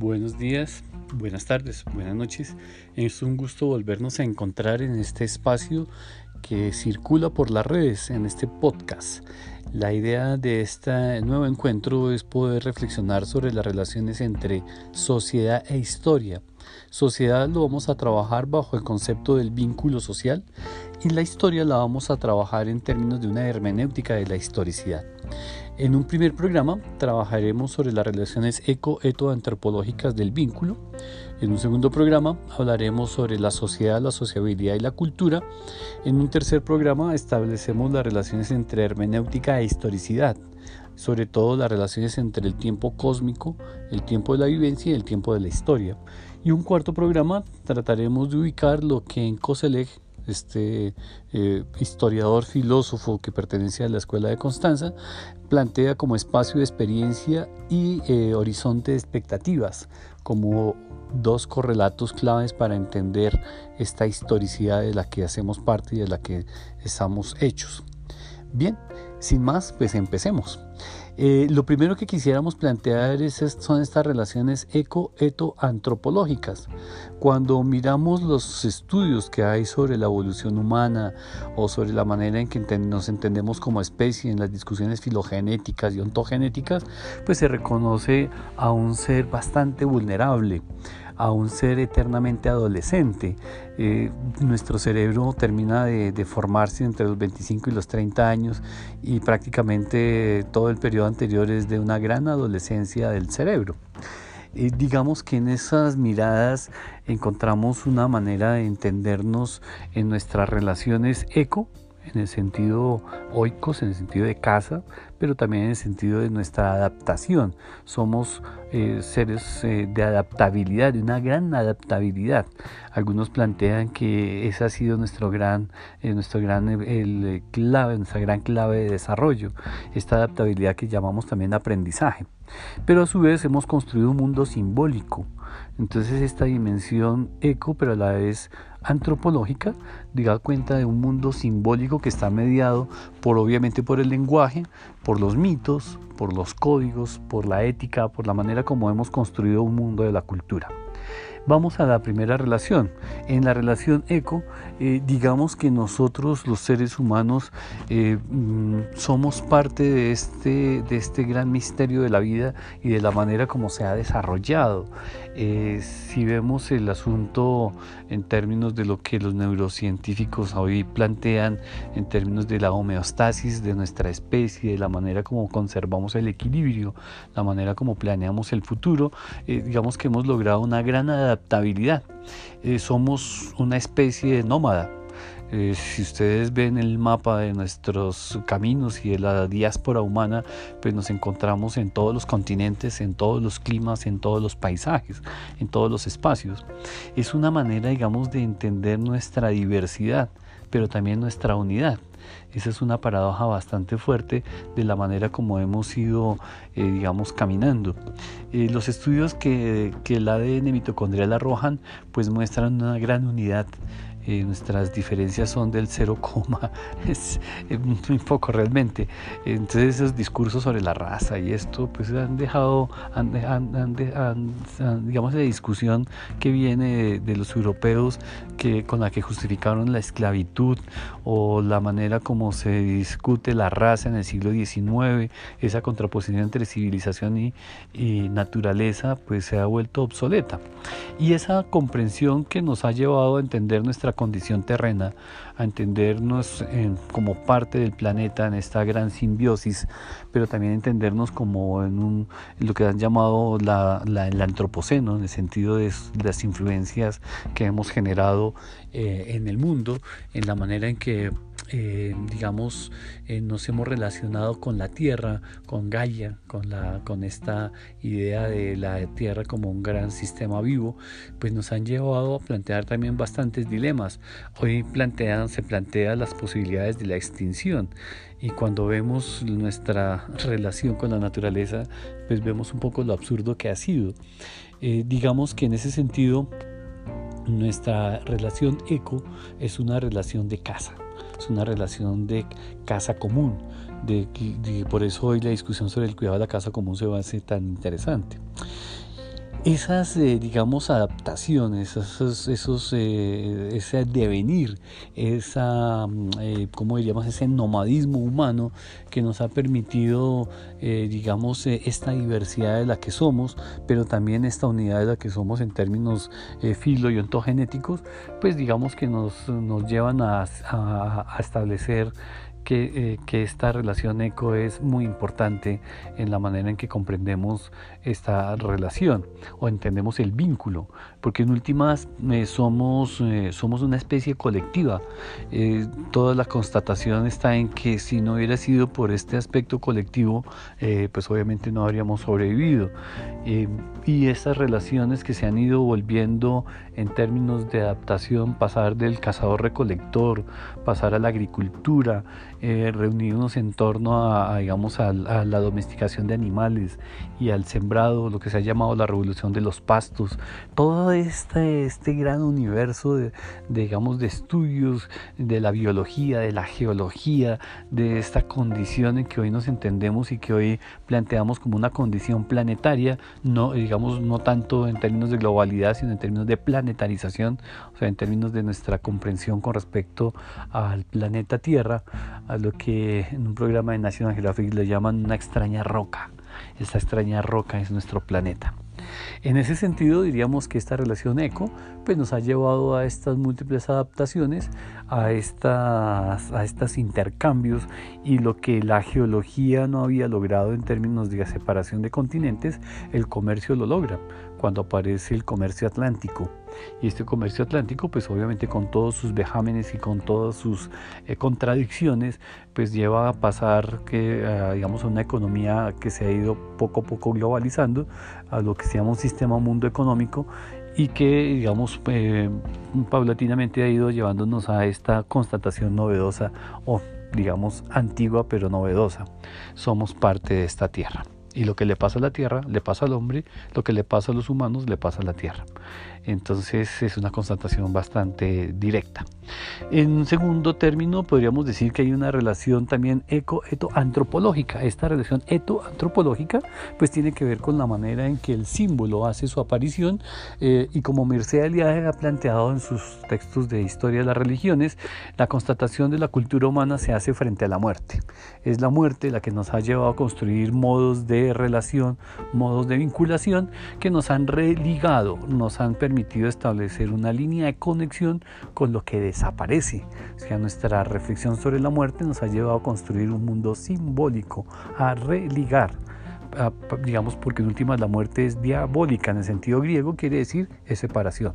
Buenos días, buenas tardes, buenas noches. Es un gusto volvernos a encontrar en este espacio que circula por las redes, en este podcast. La idea de este nuevo encuentro es poder reflexionar sobre las relaciones entre sociedad e historia. Sociedad lo vamos a trabajar bajo el concepto del vínculo social y la historia la vamos a trabajar en términos de una hermenéutica de la historicidad. En un primer programa trabajaremos sobre las relaciones eco-eto-antropológicas del vínculo. En un segundo programa hablaremos sobre la sociedad, la sociabilidad y la cultura. En un tercer programa establecemos las relaciones entre hermenéutica e historicidad, sobre todo las relaciones entre el tiempo cósmico, el tiempo de la vivencia y el tiempo de la historia. Y un cuarto programa trataremos de ubicar lo que en Coselec este eh, historiador filósofo que pertenece a la Escuela de Constanza, plantea como espacio de experiencia y eh, horizonte de expectativas, como dos correlatos claves para entender esta historicidad de la que hacemos parte y de la que estamos hechos. Bien, sin más, pues empecemos. Eh, lo primero que quisiéramos plantear es, son estas relaciones eco-eto-antropológicas. Cuando miramos los estudios que hay sobre la evolución humana o sobre la manera en que nos entendemos como especie en las discusiones filogenéticas y ontogenéticas, pues se reconoce a un ser bastante vulnerable a un ser eternamente adolescente. Eh, nuestro cerebro termina de, formarse entre los 25 y los 30 años y prácticamente todo el periodo anterior es de una gran adolescencia del cerebro. Eh, digamos que en esas miradas encontramos una manera de entendernos en nuestras relaciones eco en el sentido oicos, en el sentido de casa, pero también en el sentido de nuestra adaptación. Somos eh, seres eh, de adaptabilidad, de una gran adaptabilidad. Algunos plantean que esa ha sido nuestro gran, eh, nuestro gran el, clave, nuestra gran clave de desarrollo, esta adaptabilidad que llamamos también aprendizaje. Pero a su vez hemos construido un mundo simbólico. Entonces esta dimensión eco, pero a la vez antropológica, diga cuenta de un mundo simbólico que está mediado por obviamente por el lenguaje, por los mitos, por los códigos, por la ética, por la manera como hemos construido un mundo de la cultura. Vamos a la primera relación. En la relación eco, eh, digamos que nosotros los seres humanos eh, mm, somos parte de este, de este gran misterio de la vida y de la manera como se ha desarrollado. Eh, si vemos el asunto en términos de lo que los neurocientíficos hoy plantean, en términos de la homeostasis de nuestra especie, de la manera como conservamos el equilibrio, la manera como planeamos el futuro, digamos que hemos logrado una gran adaptación adaptabilidad. Eh, somos una especie de nómada. Eh, si ustedes ven el mapa de nuestros caminos y de la diáspora humana, pues nos encontramos en todos los continentes, en todos los climas, en todos los paisajes, en todos los espacios. Es una manera, digamos, de entender nuestra diversidad, pero también nuestra unidad. Esa es una paradoja bastante fuerte de la manera como hemos ido, eh, digamos, caminando. Eh, los estudios que, que el ADN mitocondrial arrojan, pues muestran una gran unidad eh, nuestras diferencias son del 0, es, muy poco realmente. Entonces esos discursos sobre la raza y esto pues han dejado, han, digamos, la discusión que viene de, los europeos que, con la que justificaron la esclavitud o la manera como se discute la raza en el siglo XIX, esa contraposición entre civilización y, y naturaleza pues se ha vuelto obsoleta. Y esa comprensión que nos ha llevado a entender nuestra condición terrena, a entendernos como parte del planeta en esta gran simbiosis, pero también entendernos como en, un, lo que han llamado la, el antropoceno, en el sentido de las influencias que hemos generado eh, en el mundo, en la manera en que eh, digamos, eh, nos hemos relacionado con la Tierra, con Gaia, con, la, con esta idea de la Tierra como un gran sistema vivo, pues nos han llevado a plantear también bastantes dilemas. Hoy plantean, se plantean las posibilidades de la extinción y cuando vemos nuestra relación con la naturaleza, pues vemos un poco lo absurdo que ha sido. Eh, digamos que en ese sentido, nuestra relación eco es una relación de casa es una relación de casa común. De, por eso hoy la discusión sobre el cuidado de la casa común se va a hacer tan interesante. Esas, eh, digamos, adaptaciones, esos, esos eh, ese devenir, esa, mm, eh, ¿cómo diríamos? Ese nomadismo humano que nos ha permitido, digamos, esta diversidad de la que somos, pero también esta unidad de la que somos en términos filo y ontogenéticos, pues digamos que nos, nos llevan a, a establecer que, eh, que, esta relación eco es muy importante en la manera en que comprendemos esta relación o entendemos el vínculo, porque en últimas eh, somos, eh, somos una especie colectiva. toda la constatación está en que si no hubiera sido por este aspecto colectivo, pues obviamente no habríamos sobrevivido. y estas relaciones que se han ido volviendo en términos de adaptación, pasar del cazador-recolector, pasar a la agricultura, eh, reunirnos en torno a, digamos, a, la domesticación de animales y al sembrado, lo que se ha llamado la revolución de los pastos, todo este, este gran universo de, digamos, de estudios de la biología, de la geología, de esta condición en que hoy nos entendemos y que hoy planteamos como una condición planetaria, no, digamos, no tanto en términos de globalidad, sino en términos de planetarización, o sea, en términos de nuestra comprensión con respecto al planeta Tierra, a lo que en un programa de National Geographic le llaman una extraña roca. Esta extraña roca es nuestro planeta. En ese sentido diríamos que esta relación eco pues nos ha llevado a estas múltiples adaptaciones, a estas, a estos intercambios y lo que la geología no había logrado en términos de separación de continentes, el comercio lo logra cuando aparece el comercio atlántico. Y este comercio atlántico, pues obviamente con todos sus vejámenes y con todas sus eh, contradicciones, pues lleva a pasar que, digamos, a una economía que se ha ido poco a poco globalizando, a lo que se llama un sistema mundo económico y que, digamos, eh, paulatinamente ha ido llevándonos a esta constatación novedosa o, digamos, antigua pero novedosa. Somos parte de esta tierra. Y lo que le pasa a la tierra, le pasa al hombre, lo que le pasa a los humanos, le pasa a la tierra. Entonces es una constatación bastante directa. En segundo término, podríamos decir que hay una relación también eco-eto-antropológica. Esta relación eto-antropológica pues tiene que ver con la manera en que el símbolo hace su aparición eh, y como Mircea Eliade ha planteado en sus textos de historia de las religiones, la constatación de la cultura humana se hace frente a la muerte. Es la muerte la que nos ha llevado a construir modos de relación, modos de vinculación que nos han religado, nos han permitido establecer una línea de conexión con lo que desaparece. O sea, nuestra reflexión sobre la muerte nos ha llevado a construir un mundo simbólico, a religar. digamos porque en últimas la muerte es diabólica en el sentido griego, quiere decir es separación.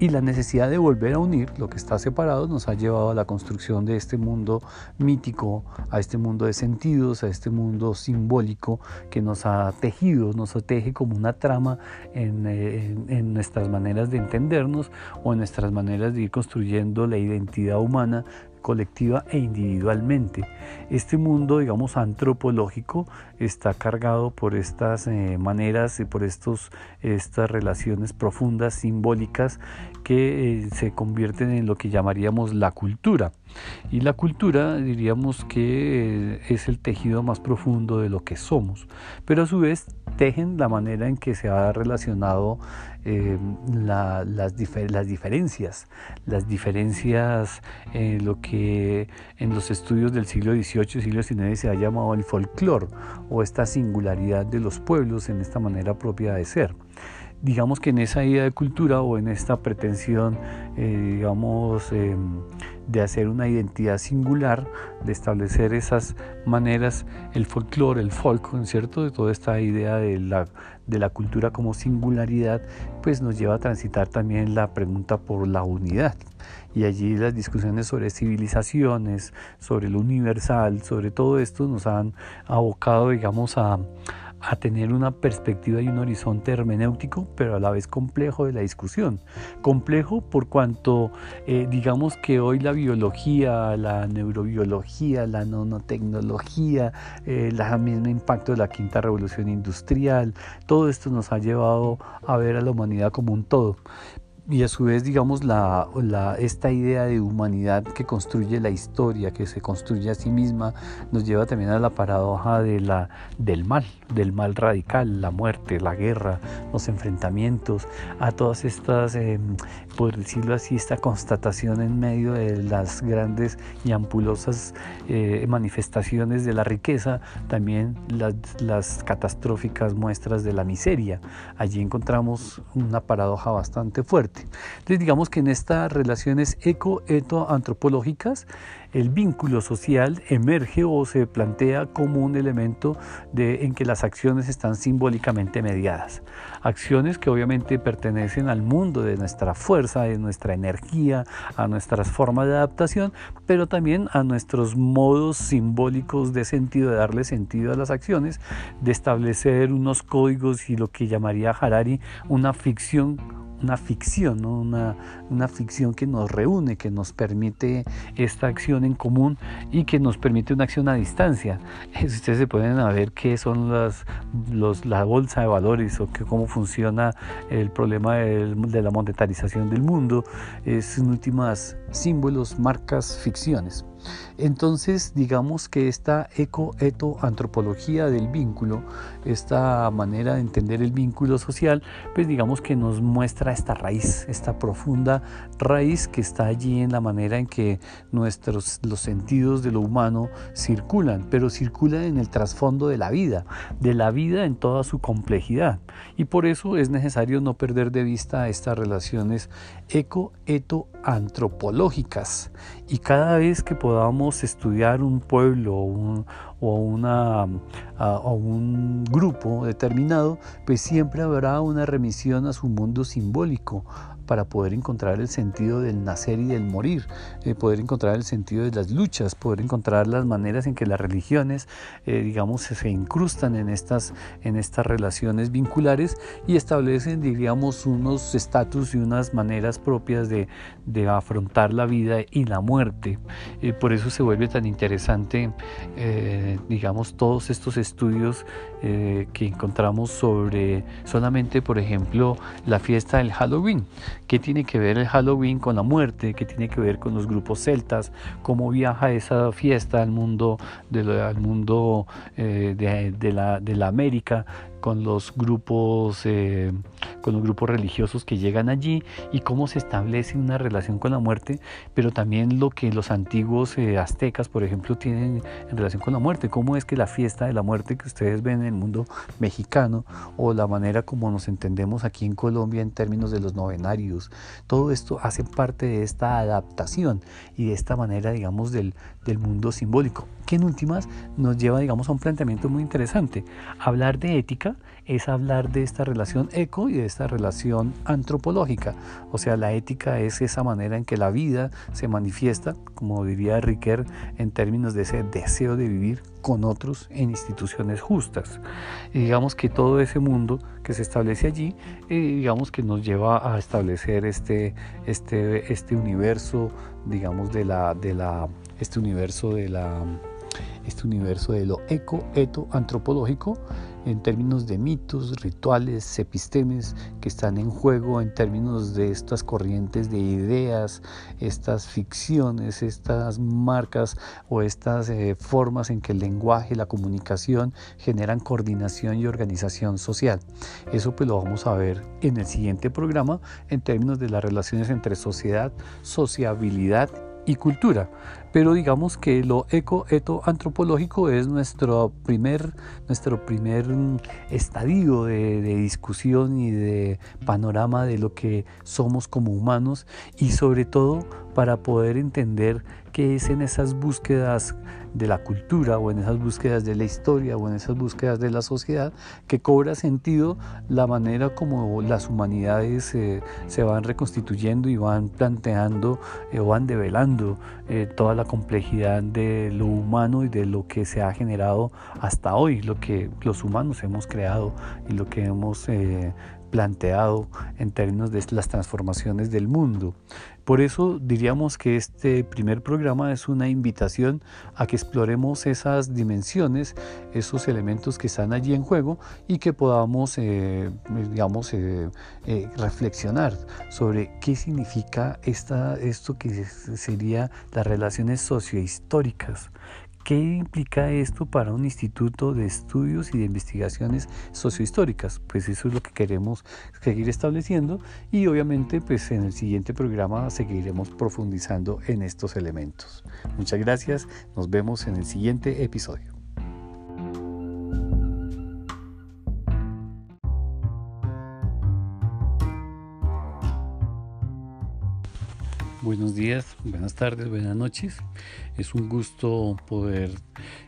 Y la necesidad de volver a unir lo que está separado nos ha llevado a la construcción de este mundo mítico, a este mundo de sentidos, a este mundo simbólico que nos ha tejido, nos teje como una trama en, eh, en nuestras maneras de entendernos o en nuestras maneras de ir construyendo la identidad humana colectiva e individualmente. Este mundo, digamos, antropológico está cargado por estas eh, maneras y por estos, estas relaciones profundas, simbólicas, que eh, se convierten en lo que llamaríamos la cultura. Y la cultura diríamos que eh, es el tejido más profundo de lo que somos, pero a su vez tejen la manera en que se ha relacionado eh, las, las, diferencias, las diferencias en lo que en los estudios del siglo XVIII siglo XIX se ha llamado el folclore o esta singularidad de los pueblos en esta manera propia de ser. Digamos que en esa idea de cultura o en esta pretensión, eh, digamos, em, de hacer una identidad singular, de establecer esas maneras, el folclore, el folk, ¿cierto? De toda esta idea de la, de la cultura como singularidad, pues nos lleva a transitar también la pregunta por la unidad. Y allí las discusiones sobre civilizaciones, sobre lo universal, sobre todo esto nos han abocado, digamos, a, a tener una perspectiva y un horizonte hermenéutico, pero a la vez complejo de la discusión. Complejo por cuanto eh, digamos que hoy la biología, la neurobiología, la nanotecnología, eh, el mismo impacto de la quinta revolución industrial, todo esto nos ha llevado a ver a la humanidad como un todo y a su vez, digamos, la, esta idea de humanidad que construye la historia, que se construye a sí misma, nos lleva también a la paradoja de la, del mal, del mal radical, la muerte, la guerra, los enfrentamientos, a todas estas, eh, por decirlo así, esta constatación en medio de las grandes y ampulosas eh, manifestaciones de la riqueza, también las, las catastróficas muestras de la miseria. Allí encontramos una paradoja bastante fuerte. Entonces digamos que en estas relaciones eco-eto-antropológicas el vínculo social emerge o se plantea como un elemento en que las acciones están simbólicamente mediadas. Acciones que obviamente pertenecen al mundo de nuestra fuerza, de nuestra energía, a nuestras formas de adaptación, pero también a nuestros modos simbólicos de sentido, de darle sentido a las acciones, de establecer unos códigos y lo que llamaría Harari una ficción una ficción, una, una, ficción que nos reúne, que nos permite esta acción en común y que nos permite una acción a distancia. Ustedes se pueden ver qué son las, los, la bolsa de valores o que, cómo funciona el problema de la monetarización del mundo, es en últimas símbolos, marcas, ficciones. Entonces, digamos que esta eco-eto-antropología del vínculo, esta manera de entender el vínculo social, pues digamos que nos muestra esta raíz, esta profunda raíz que está allí en la manera en que nuestros los sentidos de lo humano circulan, pero circulan en el trasfondo de la vida, de la vida en toda su complejidad. Y por eso es necesario no perder de vista estas relaciones eco-eto-antropológicas. Y cada vez que podamos estudiar un pueblo o, una, o un grupo determinado, pues siempre habrá una remisión a su mundo simbólico, para poder encontrar el sentido del nacer y del morir, eh, poder encontrar el sentido de las luchas, poder encontrar las maneras en que las religiones, eh, digamos, se incrustan en estas, en estas relaciones vinculares y establecen, diríamos, unos estatus y unas maneras propias de, de, afrontar la vida y la muerte. Eh, por eso se vuelve tan interesante, digamos, todos estos estudios que encontramos sobre solamente, por ejemplo, la fiesta del Halloween qué tiene que ver el Halloween con la muerte, qué tiene que ver con los grupos celtas, cómo viaja esa fiesta al mundo, al mundo eh, de, la, de la América, con los grupos eh, con los grupos religiosos que llegan allí y cómo se establece una relación con la muerte pero también lo que los antiguos eh, aztecas por ejemplo tienen en relación con la muerte. Cómo es que la fiesta de la muerte que ustedes ven en el mundo mexicano o la manera como nos entendemos aquí en Colombia en términos de los novenarios todo esto hace parte de esta adaptación y de esta manera digamos del, del mundo simbólico que en últimas nos lleva digamos a un planteamiento muy interesante hablar de ética es hablar de esta relación eco y de esta relación antropológica. O sea, la ética es esa manera en que la vida se manifiesta, como diría Riquet, en términos de ese deseo de vivir con otros en instituciones justas. Y digamos que todo ese mundo que se establece allí, eh, digamos que nos lleva a establecer este, este, este universo, digamos, de la, de la, este universo de la este universo de lo eco-eto antropológico en términos de mitos, rituales, epistemes que están en juego en términos de estas corrientes de ideas, estas ficciones, estas marcas o estas eh, formas en que el lenguaje, la comunicación generan coordinación y organización social. Eso pues lo vamos a ver en el siguiente programa en términos de las relaciones entre sociedad, sociabilidad y cultura. Pero digamos que lo eco-eto-antropológico es nuestro primer, nuestro primer estadio de, de, discusión y de panorama de lo que somos como humanos y sobre todo para poder entender qué es en esas búsquedas de la cultura o en esas búsquedas de la historia o en esas búsquedas de la sociedad que cobra sentido la manera como las humanidades eh, se van reconstituyendo y van planteando eh, o van develando eh, toda la complejidad de lo humano y de lo que se ha generado hasta hoy, lo que los humanos hemos creado y lo que hemos planteado en términos de las transformaciones del mundo. Por eso diríamos que este primer programa es una invitación a que exploremos esas dimensiones, esos elementos que están allí en juego y que podamos, eh, digamos, eh, eh, reflexionar sobre qué significa esta, esto que sería las relaciones sociohistóricas, ¿Qué implica esto para un instituto de estudios y de investigaciones sociohistóricas? Pues eso es lo que queremos seguir estableciendo y obviamente pues en el siguiente programa seguiremos profundizando en estos elementos. Muchas gracias, nos vemos en el siguiente episodio. Buenos días, buenas tardes, buenas noches. Es un gusto poder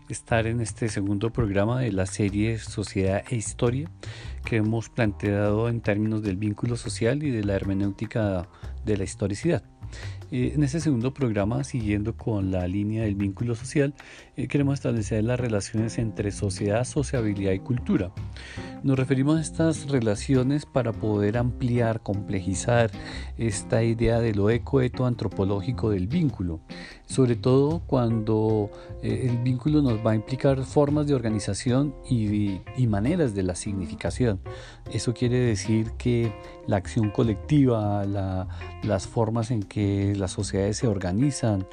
estar en este segundo programa de la serie Sociedad e Historia que hemos planteado en términos del vínculo social y de la hermenéutica de la historicidad. Eh, en este segundo programa, siguiendo con la línea del vínculo social, eh, queremos establecer las relaciones entre sociedad, sociabilidad y cultura. Nos referimos a estas relaciones para poder ampliar, complejizar esta idea de lo ecoeto-antropológico del vínculo, sobre todo cuando eh, el vínculo nos va a implicar formas de organización y, maneras de la significación. Eso quiere decir que la acción colectiva, las formas en que las sociedades se organizan,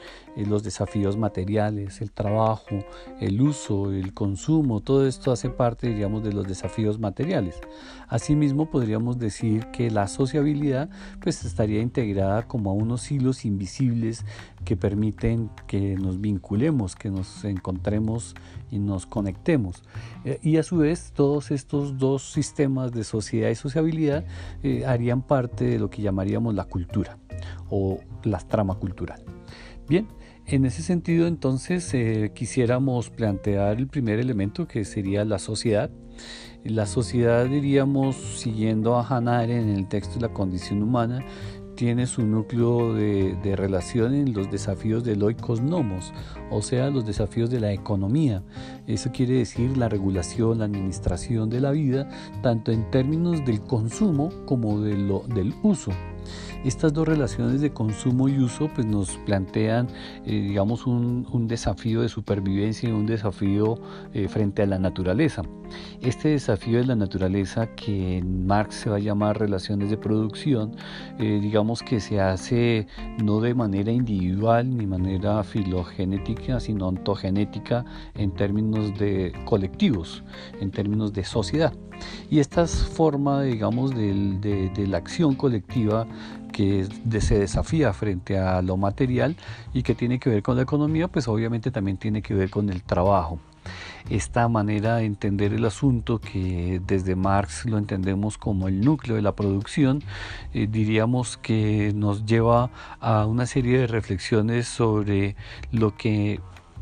los desafíos materiales, el trabajo, el uso, el consumo, todo esto hace parte, digamos, de los desafíos materiales. Asimismo, podríamos decir que la sociabilidad pues estaría integrada como a unos hilos invisibles que permiten que nos vinculemos, que nos encontremos y nos conectemos. Eh, y a su vez, todos estos dos sistemas de sociedad y sociabilidad eh, harían parte de lo que llamaríamos la cultura o la trama cultural. Bien, en ese sentido entonces eh, quisiéramos plantear el primer elemento que sería la sociedad. La sociedad diríamos, siguiendo a Hannah Arendt en el texto de la condición humana, tiene su núcleo de, de, relación en los desafíos del oikos nomos, o sea, los desafíos de la economía. Eso quiere decir la regulación, la administración de la vida, tanto en términos del consumo como de lo, del uso. Estas dos relaciones de consumo y uso pues nos plantean eh, digamos un, desafío de supervivencia y un desafío eh, frente a la naturaleza. Este desafío de la naturaleza que en Marx se va a llamar relaciones de producción, eh, digamos que se hace no de manera individual ni manera filogenética, sino ontogenética en términos de colectivos, en términos de sociedad. Y esta forma, digamos, de, de la acción colectiva que se desafía frente a lo material y que tiene que ver con la economía, pues obviamente también tiene que ver con el trabajo. Esta manera de entender el asunto, que desde Marx lo entendemos como el núcleo de la producción, eh, diríamos que nos lleva a una serie de reflexiones sobre lo que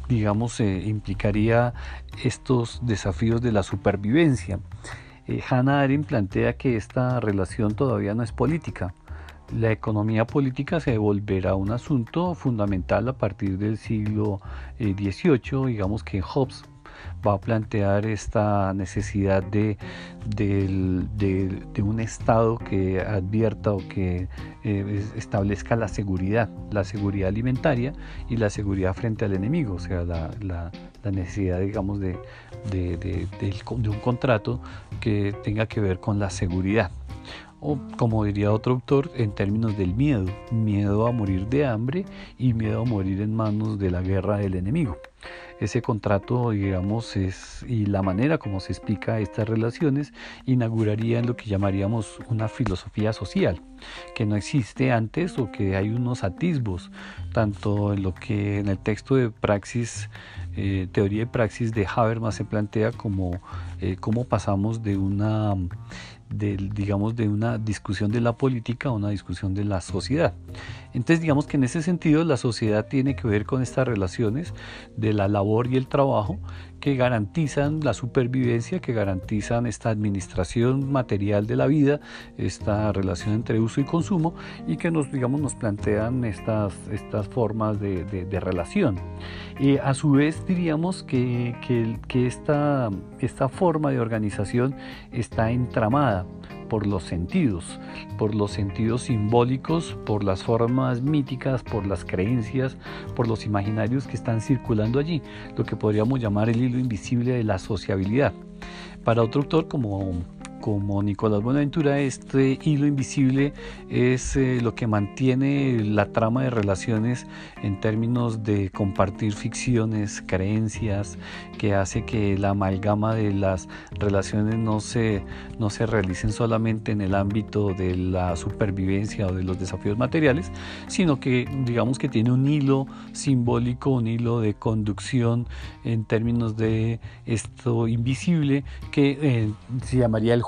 digamos, eh, implicaría estos desafíos de la supervivencia. Eh, Hannah Arendt plantea que esta relación todavía no es política, la economía política se volverá un asunto fundamental a partir del siglo XVIII, eh, digamos que Hobbes va a plantear esta necesidad de, un Estado que advierta o que eh, establezca la seguridad, la seguridad alimentaria y la seguridad frente al enemigo, o sea, la, la, la necesidad, digamos, de un contrato que tenga que ver con la seguridad o como diría otro autor, en términos del miedo, miedo a morir de hambre y miedo a morir en manos de la guerra del enemigo. Ese contrato, digamos, es, y la manera como se explica estas relaciones, inauguraría en lo que llamaríamos una filosofía social, que no existe antes o que hay unos atisbos, tanto en lo que en el texto de praxis, eh, teoría de praxis de Habermas se plantea como eh, cómo pasamos de una digamos, de una discusión de la política a una discusión de la sociedad. Entonces, digamos que en ese sentido la sociedad tiene que ver con estas relaciones de la labor y el trabajo que garantizan la supervivencia, que garantizan esta administración material de la vida, esta relación entre uso y consumo y que nos, digamos, nos plantean estas, estas formas de, relación. Y a su vez diríamos que, que, que esta, esta forma de organización está entramada por los sentidos, por los sentidos simbólicos, por las formas míticas, por las creencias, por los imaginarios que están circulando allí, lo que podríamos llamar el hilo invisible de la sociabilidad. Para otro autor como como Nicolás Buenaventura, este hilo invisible es eh, lo que mantiene la trama de relaciones en términos de compartir ficciones, creencias, que hace que la amalgama de las relaciones no se, no se realicen solamente en el ámbito de la supervivencia o de los desafíos materiales, sino que digamos que tiene un hilo simbólico, un hilo de conducción en términos de esto invisible que eh, se llamaría el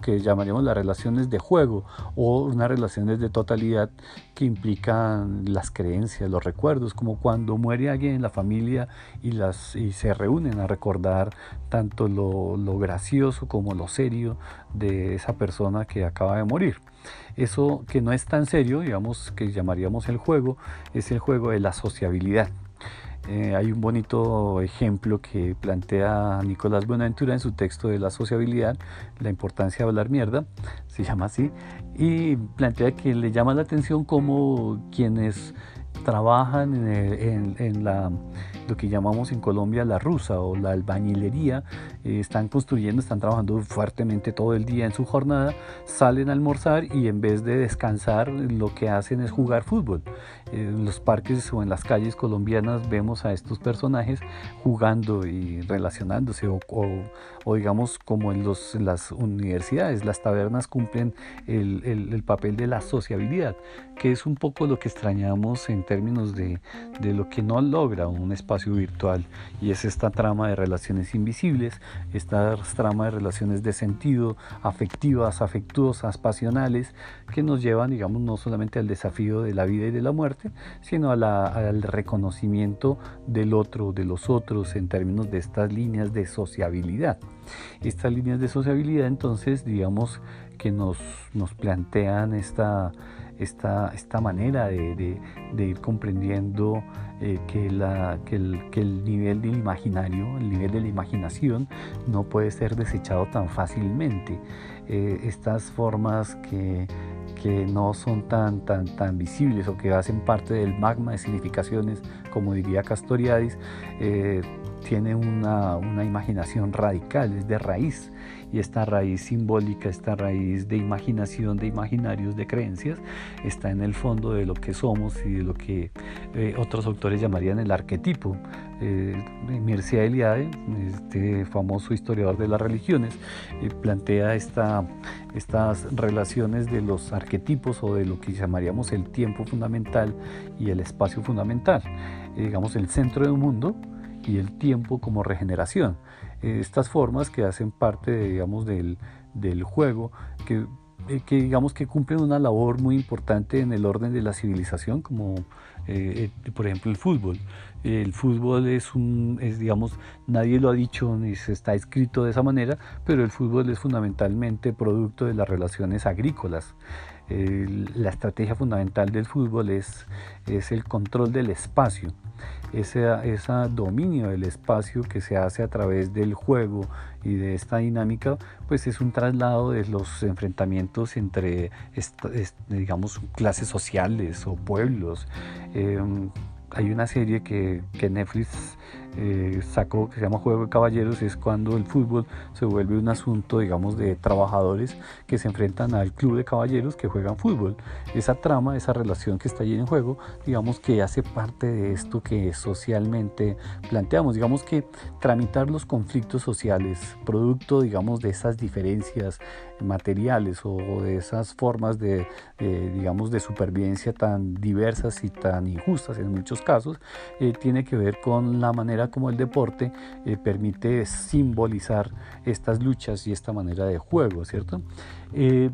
que llamaríamos las relaciones de juego o unas relaciones de totalidad que implican las creencias, los recuerdos, como cuando muere alguien en la familia y, las, y se reúnen a recordar tanto lo, lo gracioso como lo serio de esa persona que acaba de morir. Eso que no es tan serio, digamos que llamaríamos el juego, es el juego de la sociabilidad. Eh, hay un bonito ejemplo que plantea Nicolás Buenaventura en su texto de la sociabilidad, la importancia de hablar mierda, se llama así, y plantea que le llama la atención como quienes trabajan en, la, lo que llamamos en Colombia la rusa o la albañilería, eh, están construyendo, están trabajando fuertemente todo el día en su jornada, salen a almorzar y en vez de descansar lo que hacen es jugar fútbol. En los parques o en las calles colombianas vemos a estos personajes jugando y relacionándose o, o, digamos como en, los, las universidades, las tabernas cumplen el, el, el papel de la sociabilidad, que es un poco lo que extrañamos en términos de, de lo que no logra un espacio virtual y es esta trama de relaciones invisibles, esta trama de relaciones de sentido, afectivas, afectuosas, pasionales, que nos llevan, digamos, no solamente al desafío de la vida y de la muerte, sino al reconocimiento del otro, de los otros, en términos de estas líneas de sociabilidad. Estas líneas de sociabilidad, entonces, digamos, que nos, nos plantean esta esta, esta manera de, ir comprendiendo eh, que, la, que, el, que, el, nivel del imaginario, el nivel de la imaginación no puede ser desechado tan fácilmente. Eh, estas formas que, que no son tan, tan, tan visibles o que hacen parte del magma de significaciones, como diría Castoriadis, eh, tiene una, una, imaginación radical, es de raíz y esta raíz simbólica, esta raíz de imaginación, de imaginarios, de creencias, está en el fondo de lo que somos y de lo que eh, otros autores llamarían el arquetipo. Eh, Mircea Eliade, este famoso historiador de las religiones, eh, plantea esta, estas relaciones de los arquetipos o de lo que llamaríamos el tiempo fundamental y el espacio fundamental. digamos, el centro del mundo y el tiempo como regeneración. Estas formas que hacen parte, digamos, del, del juego, que, eh, que, digamos que cumplen una labor muy importante en el orden de la civilización, como eh, eh, por ejemplo el fútbol. El fútbol es un, es, digamos, nadie lo ha dicho ni se está escrito de esa manera, pero el fútbol es fundamentalmente producto de las relaciones agrícolas. la estrategia fundamental del fútbol es, es el control del espacio ese, ese dominio del espacio que se hace a través del juego y de esta dinámica, pues es un traslado de los enfrentamientos entre, digamos, clases sociales o pueblos. Em, hay una serie que, que Netflix eh, sacó que se llama Juego de Caballeros es cuando el fútbol se vuelve un asunto, digamos, de trabajadores que se enfrentan al club de caballeros que juegan fútbol. Esa trama, esa relación que está allí en juego, digamos que hace parte de esto que socialmente planteamos. Digamos que tramitar los conflictos sociales, producto, digamos, de esas diferencias materiales o de esas formas de, digamos, de supervivencia tan diversas y tan injustas en muchos casos, eh, tiene que ver con la manera como el deporte eh, permite simbolizar estas luchas y esta manera de juego, ¿cierto? Eh,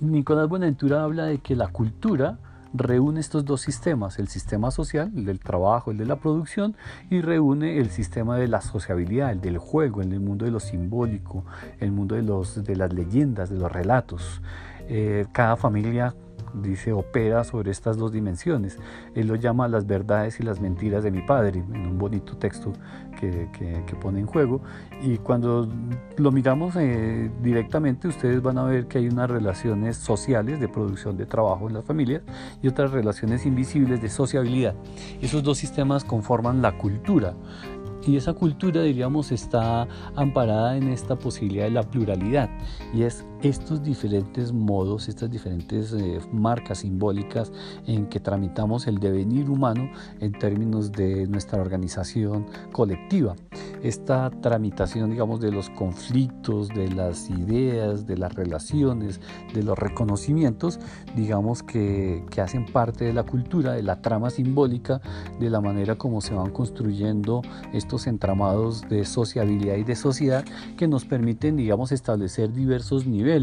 Nicolás Buenaventura habla de que la cultura reúne estos dos sistemas, el sistema social, el del trabajo, el de la producción, y reúne el sistema de la sociabilidad, el del juego, el del mundo de lo simbólico, el mundo de, los, de las leyendas, de los relatos. Eh, cada familia dice, opera sobre estas dos dimensiones. Él lo llama las verdades y las mentiras de mi padre, en un bonito texto que, pone en juego. Y cuando lo miramos eh, directamente, ustedes van a ver que hay unas relaciones sociales de producción de trabajo en las familias y otras relaciones invisibles de sociabilidad. Esos dos sistemas conforman la cultura. Y esa cultura, diríamos, está amparada en esta posibilidad de la pluralidad. Y es estos diferentes modos, estas diferentes eh, marcas simbólicas en que tramitamos el devenir humano en términos de nuestra organización colectiva. Esta tramitación, digamos, de los conflictos, de las ideas, de las relaciones, de los reconocimientos, digamos que, que hacen parte de la cultura, de la trama simbólica, de la manera como se van construyendo estos entramados de sociabilidad y de sociedad que nos permiten, digamos, establecer diversos niveles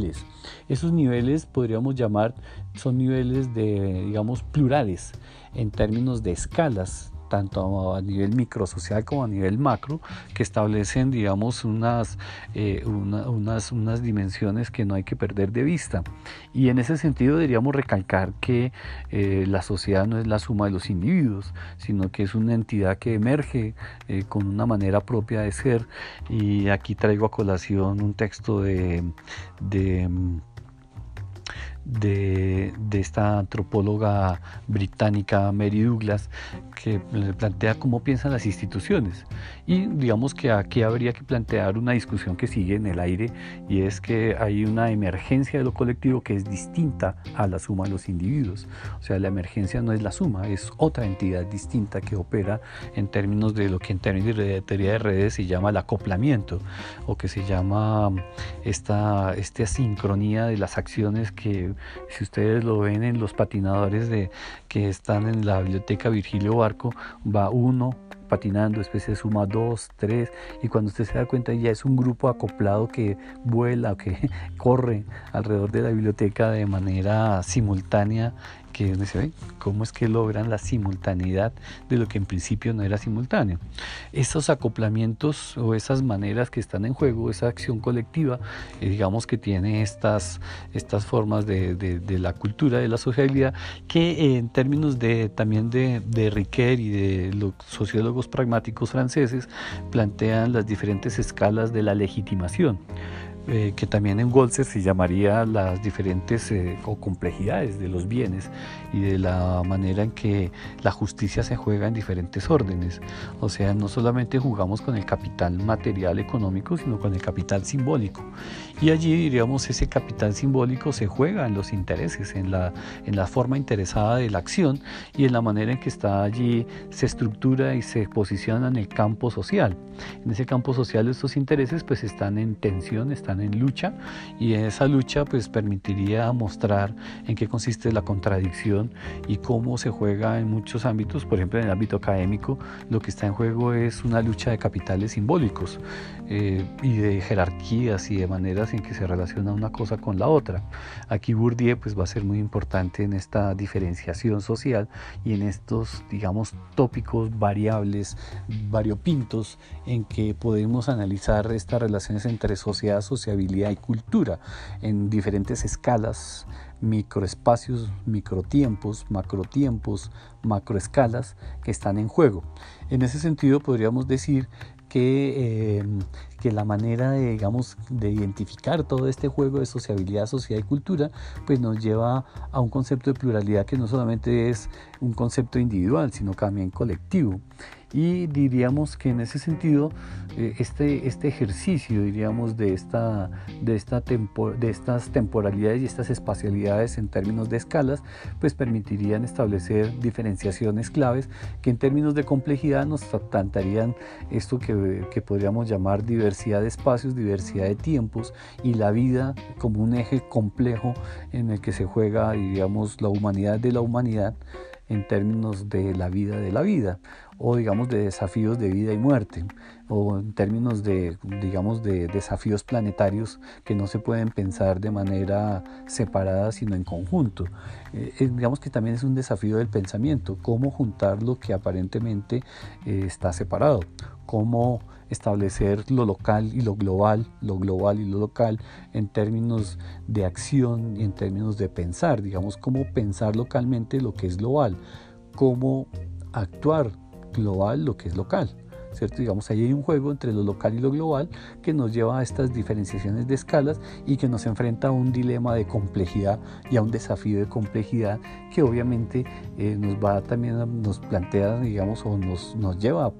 esos niveles podríamos llamar, son niveles de, digamos, plurales en términos de escalas tanto a nivel microsocial como a nivel macro, que establecen, digamos, unas, eh, unas, unas dimensiones que no hay que perder de vista. Y en ese sentido deberíamos recalcar que eh, la sociedad no es la suma de los individuos, sino que es una entidad que emerge eh, con una manera propia de ser. Y aquí traigo a colación un texto de, de de, esta antropóloga británica Mary Douglas que plantea cómo piensan las instituciones. Y digamos que aquí habría que plantear una discusión que sigue en el aire y es que hay una emergencia de lo colectivo que es distinta a la suma de los individuos. O sea, la emergencia no es la suma, es otra entidad distinta que opera en términos de lo que en términos de teoría de redes se llama el acoplamiento o que se llama esta, esta sincronía de las acciones que si ustedes lo ven en los patinadores de, que están en la biblioteca Virgilio Barco, va uno patinando, después se suma dos, tres, y cuando usted se da cuenta ya es un grupo acoplado que vuela, que corre alrededor de la biblioteca de manera simultánea que se ve cómo es que logran la simultaneidad de lo que en principio no era simultáneo. Esos acoplamientos o esas maneras que están en juego, esa acción colectiva, eh, digamos que tiene estas, estas formas de, de, la cultura, de la sociabilidad, que eh, en términos de, también de, de Riquet y de los sociólogos pragmáticos franceses plantean las diferentes escalas de la legitimación. Eh, que también en Goltzer se llamaría las diferentes eh, o complejidades de los bienes y de la manera en que la justicia se juega en diferentes órdenes. O sea, no solamente jugamos con el capital material económico, sino con el capital simbólico. Y allí, diríamos, ese capital simbólico se juega en los intereses, en la, en la forma interesada de la acción y en la manera en que está allí, se estructura y se posiciona en el campo social. En ese campo social estos intereses pues están en tensión, están en lucha y esa lucha pues permitiría mostrar en qué consiste la contradicción y cómo se juega en muchos ámbitos, por ejemplo en el ámbito académico lo que está en juego es una lucha de capitales simbólicos eh, y de jerarquías y de maneras en que se relaciona una cosa con la otra. Aquí Bourdieu pues va a ser muy importante en esta diferenciación social y en estos, digamos, tópicos variables, variopintos, en que podemos analizar estas relaciones entre sociedad, sociabilidad y cultura en diferentes escalas microespacios, microtiempos, macrotiempos, macroescalas que están en juego. En ese sentido podríamos decir que, eh, que la manera de, digamos, de identificar todo este juego de sociabilidad, sociedad y cultura, pues nos lleva a un concepto de pluralidad que no solamente es un concepto individual, sino también colectivo. Y diríamos que en ese sentido, eh, este, este ejercicio, diríamos, de, esta, de, esta de estas temporalidades y estas espacialidades en términos de escalas, pues permitirían establecer diferenciaciones claves que en términos de complejidad nos plantearían esto que, que podríamos llamar diversidad de espacios, diversidad de tiempos y la vida como un eje complejo en el que se juega, diríamos, la humanidad de la humanidad en términos de la vida de la vida o digamos de desafíos de vida y muerte o en términos de digamos de desafíos planetarios que no se pueden pensar de manera separada sino en conjunto. Eh, eh, digamos que también es un desafío del pensamiento cómo juntar lo que aparentemente eh, está separado cómo establecer lo local y lo global, lo global y lo local en términos de acción y en términos de pensar, digamos, cómo pensar localmente lo que es global, cómo actuar global lo que es local. ¿cierto? Digamos, ahí hay un juego entre lo local y lo global que nos lleva a estas diferenciaciones de escalas y que nos enfrenta a un dilema de complejidad y a un desafío de complejidad que obviamente eh, nos va también, nos plantea, digamos, o nos, nos lleva a,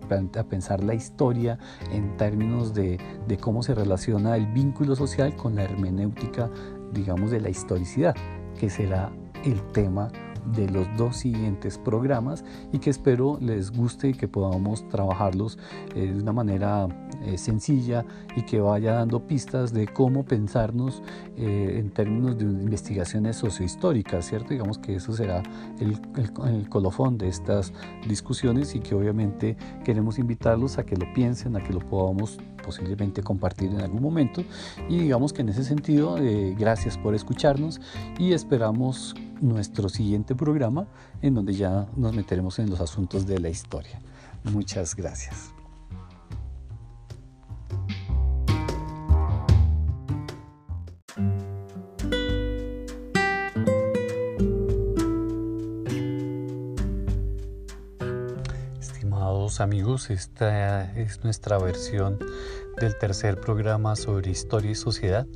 pensar la historia en términos de, de cómo se relaciona el vínculo social con la hermenéutica, digamos, de la historicidad, que será el tema de los dos siguientes programas y que espero les guste y que podamos trabajarlos eh, de una manera eh, sencilla y que vaya dando pistas de cómo pensarnos eh, en términos de investigaciones sociohistóricas, ¿cierto? Digamos que eso será el, el, colofón de estas discusiones y que obviamente queremos invitarlos a que lo piensen, a que lo podamos posiblemente compartir en algún momento y digamos que en ese sentido gracias por escucharnos y esperamos nuestro siguiente programa en donde ya nos meteremos en los asuntos de la historia. Muchas gracias. Amigos, esta es nuestra versión del tercer programa sobre historia y sociedad.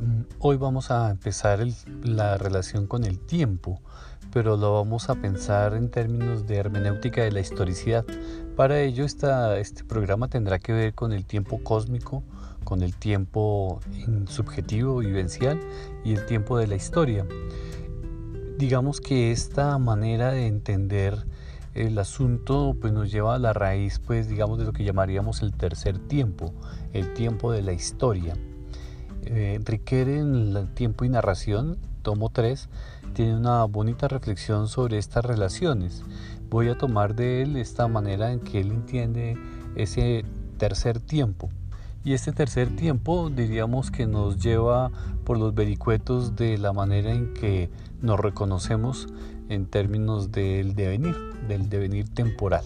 Mm, hoy vamos a empezar la relación con el tiempo, pero lo vamos a pensar en términos de hermenéutica de la historicidad. Para ello, este programa tendrá que ver con el tiempo cósmico, con el tiempo subjetivo, vivencial y el tiempo de la historia. Digamos que esta manera de entender el asunto pues nos lleva a la raíz pues digamos de lo que llamaríamos el tercer tiempo, el tiempo de la historia eh, en el tiempo y narración, tomo 3, tiene una bonita reflexión sobre estas relaciones. Voy a tomar de él esta manera en que él entiende ese tercer tiempo. Y este tercer tiempo diríamos que nos lleva por los vericuetos de la manera en que nos reconocemos en términos del devenir, del devenir temporal.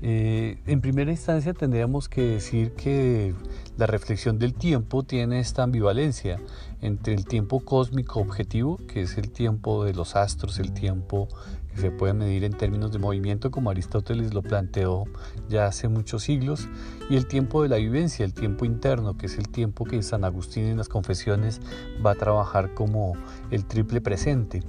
Eh, en primera instancia tendríamos que decir que la reflexión del tiempo tiene esta ambivalencia entre el tiempo cósmico objetivo, que es el tiempo de los astros, el tiempo se puede medir en términos de movimiento, como Aristóteles lo planteó ya hace muchos siglos, y el tiempo de la vivencia, el tiempo interno, que es el tiempo que San Agustín en las confesiones va a trabajar como el triple presente,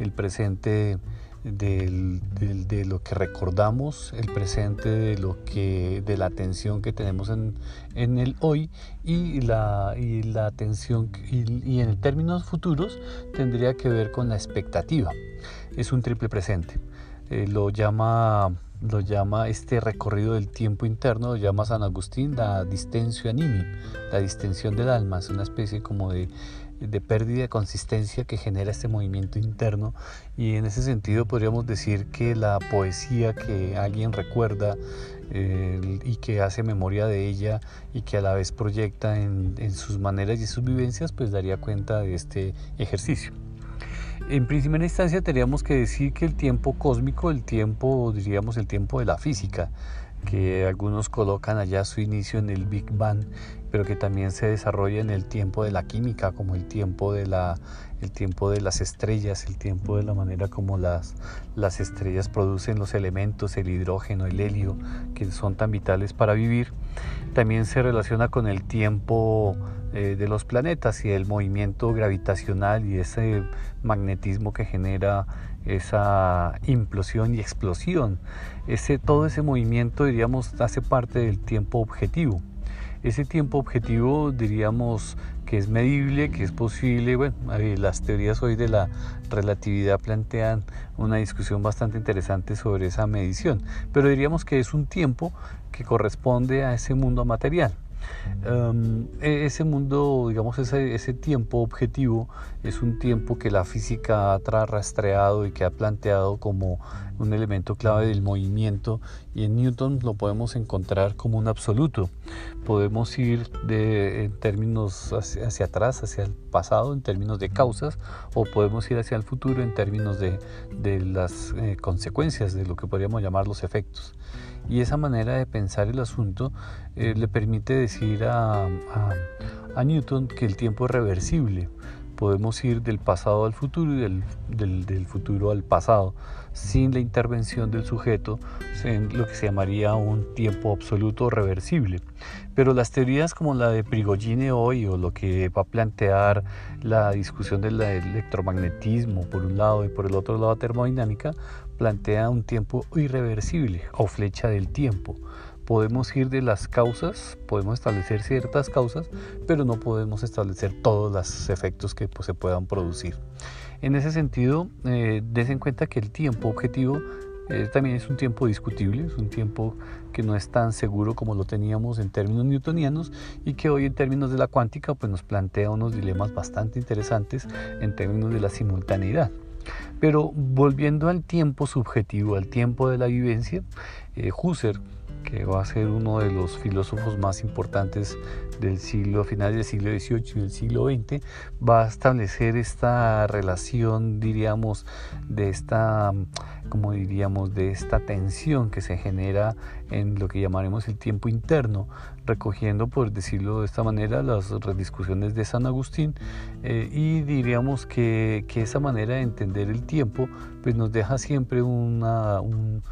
el presente de lo que recordamos, el presente, de, lo que, de la atención que tenemos en, en el hoy y la, y la atención y, en términos futuros tendría que ver con la expectativa. Es un triple presente. Eh, lo llama lo llama este recorrido del tiempo interno, lo llama San Agustín la distensio animi, la distensión del alma, es una especie como de pérdida de consistencia que genera este movimiento interno y en ese sentido podríamos decir que la poesía que alguien recuerda eh, y que hace memoria de ella y que a la vez proyecta en sus maneras y sus vivencias pues daría cuenta de este ejercicio. En primera instancia tendríamos que decir que el tiempo cósmico, el tiempo, diríamos el tiempo de la física, que algunos colocan allá su inicio en el Big Bang, pero que también se desarrolla en el tiempo de la química, como el tiempo de, la, el tiempo de las estrellas, el tiempo de la manera como las, las estrellas producen los elementos, el hidrógeno, el helio, que son tan vitales para vivir. También se relaciona con el tiempo eh, de los planetas y el movimiento gravitacional y ese magnetismo que genera esa implosión y explosión. Ese, todo ese movimiento, diríamos, hace parte del tiempo objetivo. Ese tiempo objetivo, diríamos, que es medible, que es posible. Bueno, las teorías hoy de la relatividad plantean una discusión bastante interesante sobre esa medición, pero diríamos que es un tiempo que corresponde a ese mundo material. E, ese mundo, digamos, ese, ese, tiempo objetivo es un tiempo que la física ha rastreado y que ha planteado como un elemento clave del movimiento y en Newton lo podemos encontrar como un absoluto. Podemos ir de, en términos hacia, atrás, hacia el pasado, en términos de causas, o podemos ir hacia el futuro en términos de, de las eh, consecuencias, de lo que podríamos llamar los efectos. Y esa manera de pensar el asunto eh, le permite decir a, Newton que el tiempo es reversible. Podemos ir del pasado al futuro y del, del, del futuro al pasado sin la intervención del sujeto en lo que se llamaría un tiempo absoluto reversible. Pero las teorías como la de Prigogine hoy o lo que va a plantear la discusión del electromagnetismo por un lado y por el otro lado termodinámica, plantea un tiempo irreversible o flecha del tiempo. Podemos ir de las causas, podemos establecer ciertas causas, pero no podemos establecer todos los efectos que pues, se puedan producir. En ese sentido, eh, des en cuenta que el tiempo objetivo eh, también es un tiempo discutible, es un tiempo que no es tan seguro como lo teníamos en términos newtonianos y que hoy en términos de la cuántica pues nos plantea unos dilemas bastante interesantes en términos de la simultaneidad. Pero volviendo al tiempo subjetivo, al tiempo de la vivencia, eh, Husserl que va a ser uno de los filósofos más importantes del siglo, final del siglo XVIII y del siglo XX, va a establecer esta relación, diríamos, de esta, diríamos, de esta tensión que se genera en lo que llamaremos el tiempo interno, recogiendo, por decirlo de esta manera, las discusiones de San Agustín eh, y diríamos que, que, esa manera de entender el tiempo pues nos deja siempre una, un,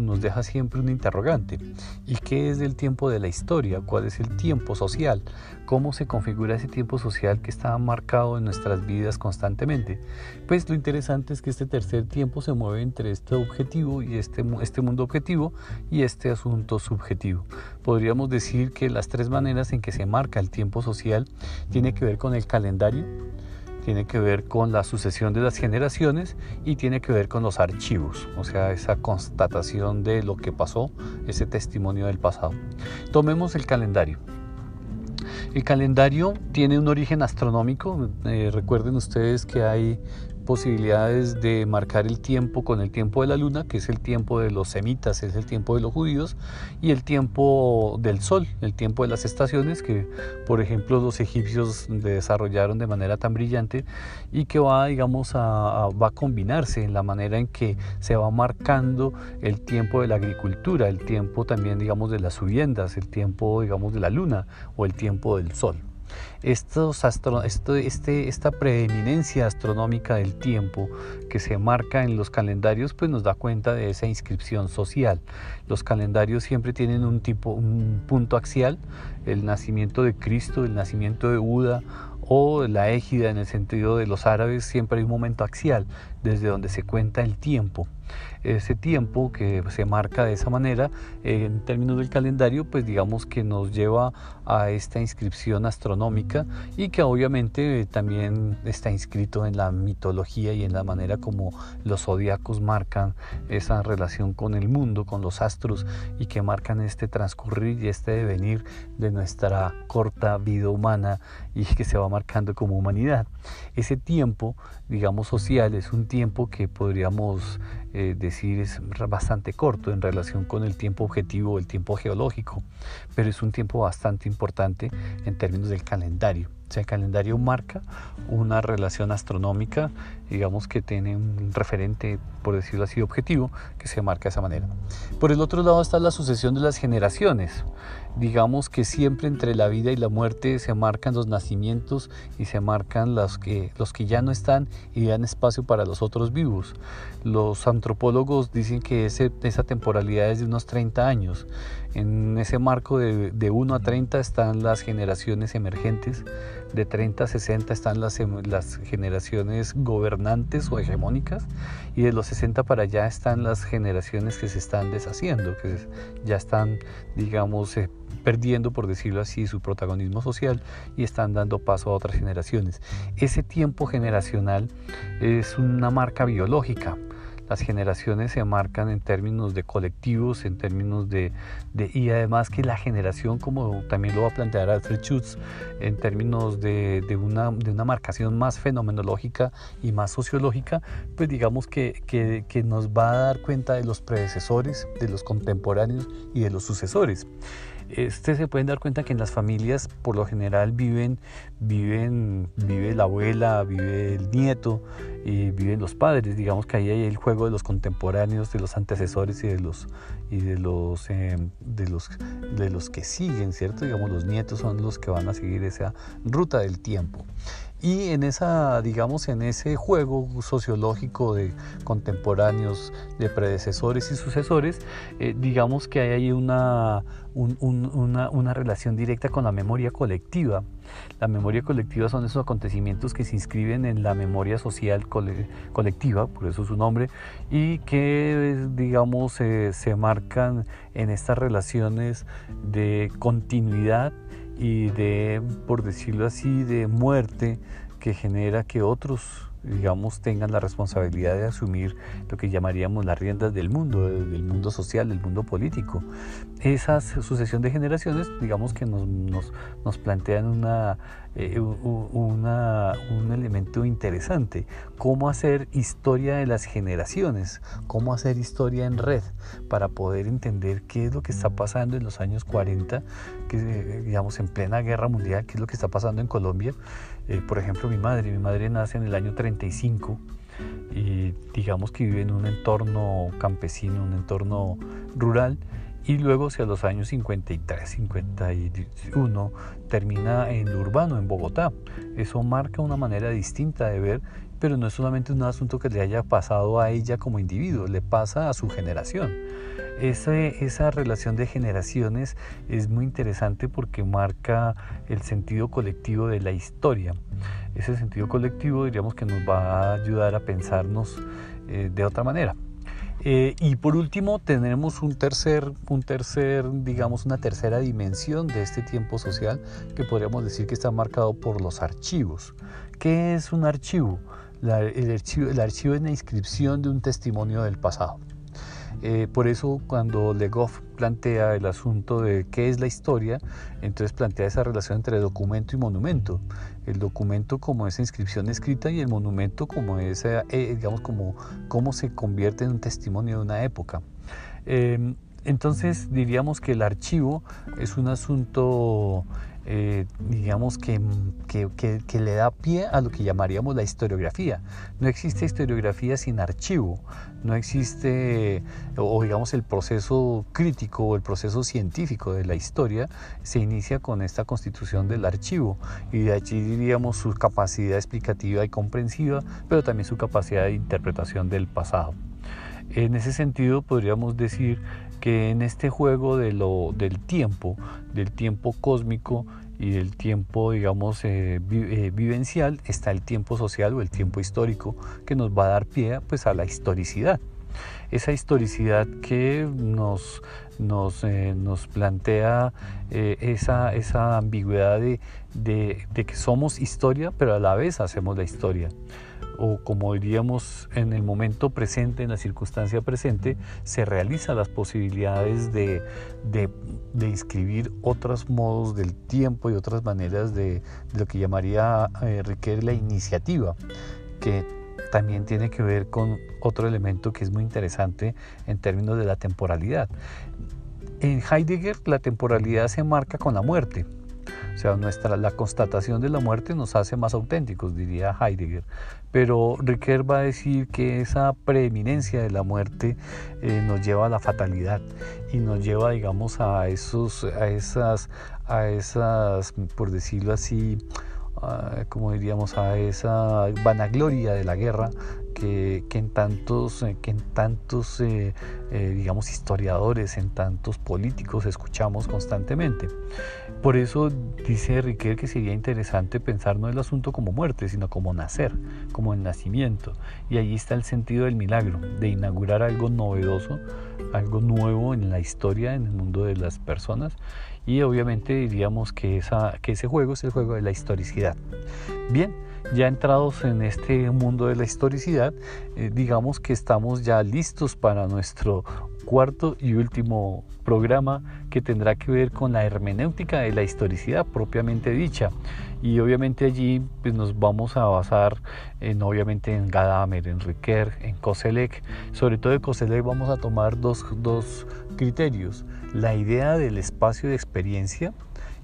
nos deja siempre un interrogante. ¿Y qué es el tiempo de la historia? ¿Cuál es el tiempo social? ¿Cómo se configura ese tiempo social que está marcado en nuestras vidas constantemente? Pues lo interesante es que este tercer tiempo se mueve entre este objetivo y este, este mundo objetivo y este asunto subjetivo. Podríamos decir que las tres maneras en que se marca el tiempo social tiene que ver con el calendario, tiene que ver con la sucesión de las generaciones y tiene que ver con los archivos, o sea, esa constatación de lo que pasó, ese testimonio del pasado. Tomemos el calendario. El calendario tiene un origen astronómico. Eh, recuerden ustedes que hay posibilidades de marcar el tiempo con el tiempo de la luna, que es el tiempo de los semitas, es el tiempo de los judíos, y el tiempo del sol, el tiempo de las estaciones, que por ejemplo los egipcios desarrollaron de manera tan brillante y que va, digamos, a, va combinarse en la manera en que se va marcando el tiempo de la agricultura, el tiempo también, digamos, de las subiendas, el tiempo, digamos, de la luna o el tiempo del sol. Este, esta preeminencia astronómica del tiempo que se marca en los calendarios pues nos da cuenta de esa inscripción social. Los calendarios siempre tienen un tipo, un punto axial, el nacimiento de Cristo, el nacimiento de Buda o la égida en el sentido de los árabes, siempre hay un momento axial desde donde se cuenta el tiempo ese tiempo que se marca de esa manera en términos del calendario, pues digamos que nos lleva a esta inscripción astronómica y que obviamente también está inscrito en la mitología y en la manera como los zodiacos marcan esa relación con el mundo, con los astros y que marcan este transcurrir y este devenir de nuestra corta vida humana y que se va marcando como humanidad. Ese tiempo, digamos, social es un tiempo que podríamos eh, decir es bastante corto en relación con el tiempo objetivo, el tiempo geológico, pero es un tiempo bastante importante en términos del calendario. O sea, el calendario marca una relación astronómica, digamos que tiene un referente, por decirlo así, objetivo, que se marca de esa manera. Por el otro lado está la sucesión de las generaciones. Digamos que siempre entre la vida y la muerte se marcan los nacimientos y se marcan los que, los que ya no están y dan espacio para los otros vivos. Los antropólogos dicen que esa temporalidad es de unos 30 años. En ese marco de, de 1 a 30 están las generaciones emergentes de 30 a 60 están las, em, las generaciones gobernantes o hegemónicas y de los 60 para allá están las generaciones que se están deshaciendo, que ya están, digamos, eh, perdiendo, por decirlo así, su protagonismo social y están dando paso a otras generaciones. Ese tiempo generacional es una marca biológica las generaciones se marcan en términos de colectivos, en términos de, y además que la generación, como también lo va a plantear Alfred Schutz, en términos de, una, de una marcación más fenomenológica y más sociológica, pues digamos que, que nos va a dar cuenta de los predecesores, de los contemporáneos y de los sucesores. Este se pueden dar cuenta que en las familias por lo general viven, viven, vive la abuela, vive el nieto, y viven los padres. Digamos que ahí hay el juego de los contemporáneos, de los antecesores y de los y de los eh, de los de los que siguen, ¿cierto? Digamos los nietos son los que van a seguir esa ruta del tiempo. Y en esa, digamos, en ese juego sociológico de contemporáneos, de predecesores y sucesores, eh, digamos que hay una, una, una, relación directa con la memoria colectiva. La memoria colectiva son esos acontecimientos que se inscriben en la memoria social colectiva, por eso su nombre, y que, digamos, se marcan en estas relaciones de continuidad y de, por decirlo así, de muerte que genera que otros digamos, tengan la responsabilidad de asumir lo que llamaríamos las riendas del mundo, del mundo social, del mundo político. Esa sucesión de generaciones, digamos que nos, nos, nos plantean una, eh, un elemento interesante, cómo hacer historia de las generaciones, cómo hacer historia en red, para poder entender qué es lo que está pasando en los años 40, que, digamos, en plena guerra mundial, qué es lo que está pasando en Colombia. Eh, por ejemplo, mi madre, mi madre nace en el año 35 y digamos que vive en un entorno campesino, un entorno rural y luego hacia los años 53, 51 termina en urbano, en Bogotá. Eso marca una manera distinta de ver, pero no es solamente un asunto que le haya pasado a ella como individuo, le pasa a su generación. esa relación de generaciones es muy interesante porque marca el sentido colectivo de la historia. Ese sentido colectivo diríamos que nos va a ayudar a pensarnos eh, de otra manera. Eh, y por último tenemos un tercer, un tercer, digamos, una tercera dimensión de este tiempo social que podríamos decir que está marcado por los archivos. ¿Qué es un archivo? el, archivo el archivo es la inscripción de un testimonio del pasado. Eh, por eso cuando Legoff plantea el asunto de qué es la historia, entonces plantea esa relación entre documento y monumento. El documento como esa inscripción escrita y el monumento como esa, eh, digamos, como cómo se convierte en un testimonio de una época. Em, entonces diríamos que el archivo es un asunto eh, digamos, que, que, le da pie a lo que llamaríamos la historiografía. No existe historiografía sin archivo, no existe, o digamos, el proceso crítico o el proceso científico de la historia se inicia con esta constitución del archivo y de allí diríamos su capacidad explicativa y comprensiva, pero también su capacidad de interpretación del pasado. En ese sentido podríamos decir que en este juego de lo, del tiempo, del tiempo cósmico y del tiempo, digamos, eh, eh, vivencial, está el tiempo social o el tiempo histórico que nos va a dar pie pues, a la historicidad. Esa historicidad que nos, nos, eh, nos plantea esa, esa ambigüedad de, de, de que somos historia, pero a la vez hacemos la historia. O como diríamos en el momento presente, en la circunstancia presente, se realizan las posibilidades de, de, de inscribir otros modos del tiempo y otras maneras de, lo que llamaría eh, la iniciativa, que también tiene que ver con otro elemento que es muy interesante en términos de la temporalidad. En Heidegger la temporalidad se marca con la muerte. O sea, nuestra, la constatación de la muerte nos hace más auténticos, diría Heidegger. Pero Riquet va a decir que esa preeminencia de la muerte eh, nos lleva a la fatalidad y nos lleva, digamos, a, esos, a, esas, a esas, por decirlo así, como diríamos, a esa vanagloria de la guerra que, en tantos, que en tantos eh, eh, digamos, historiadores, en tantos políticos escuchamos constantemente. Por eso dice Riquet que sería interesante pensar no el asunto como muerte, sino como nacer, como el nacimiento. Y allí está el sentido del milagro, de inaugurar algo novedoso, algo nuevo en la historia, en el mundo de las personas. Y obviamente diríamos que, ese juego es el juego de la historicidad. Bien, ya entrados en este mundo de la historicidad, eh, digamos que estamos ya listos para nuestro cuarto y último programa que tendrá que ver con la hermenéutica de la historicidad propiamente dicha. Y obviamente allí pues, nos vamos a basar en, obviamente en Gadamer, en Riquer, en Koselleck. Sobre todo de Koselleck vamos a tomar dos, dos criterios. La idea del espacio de experiencia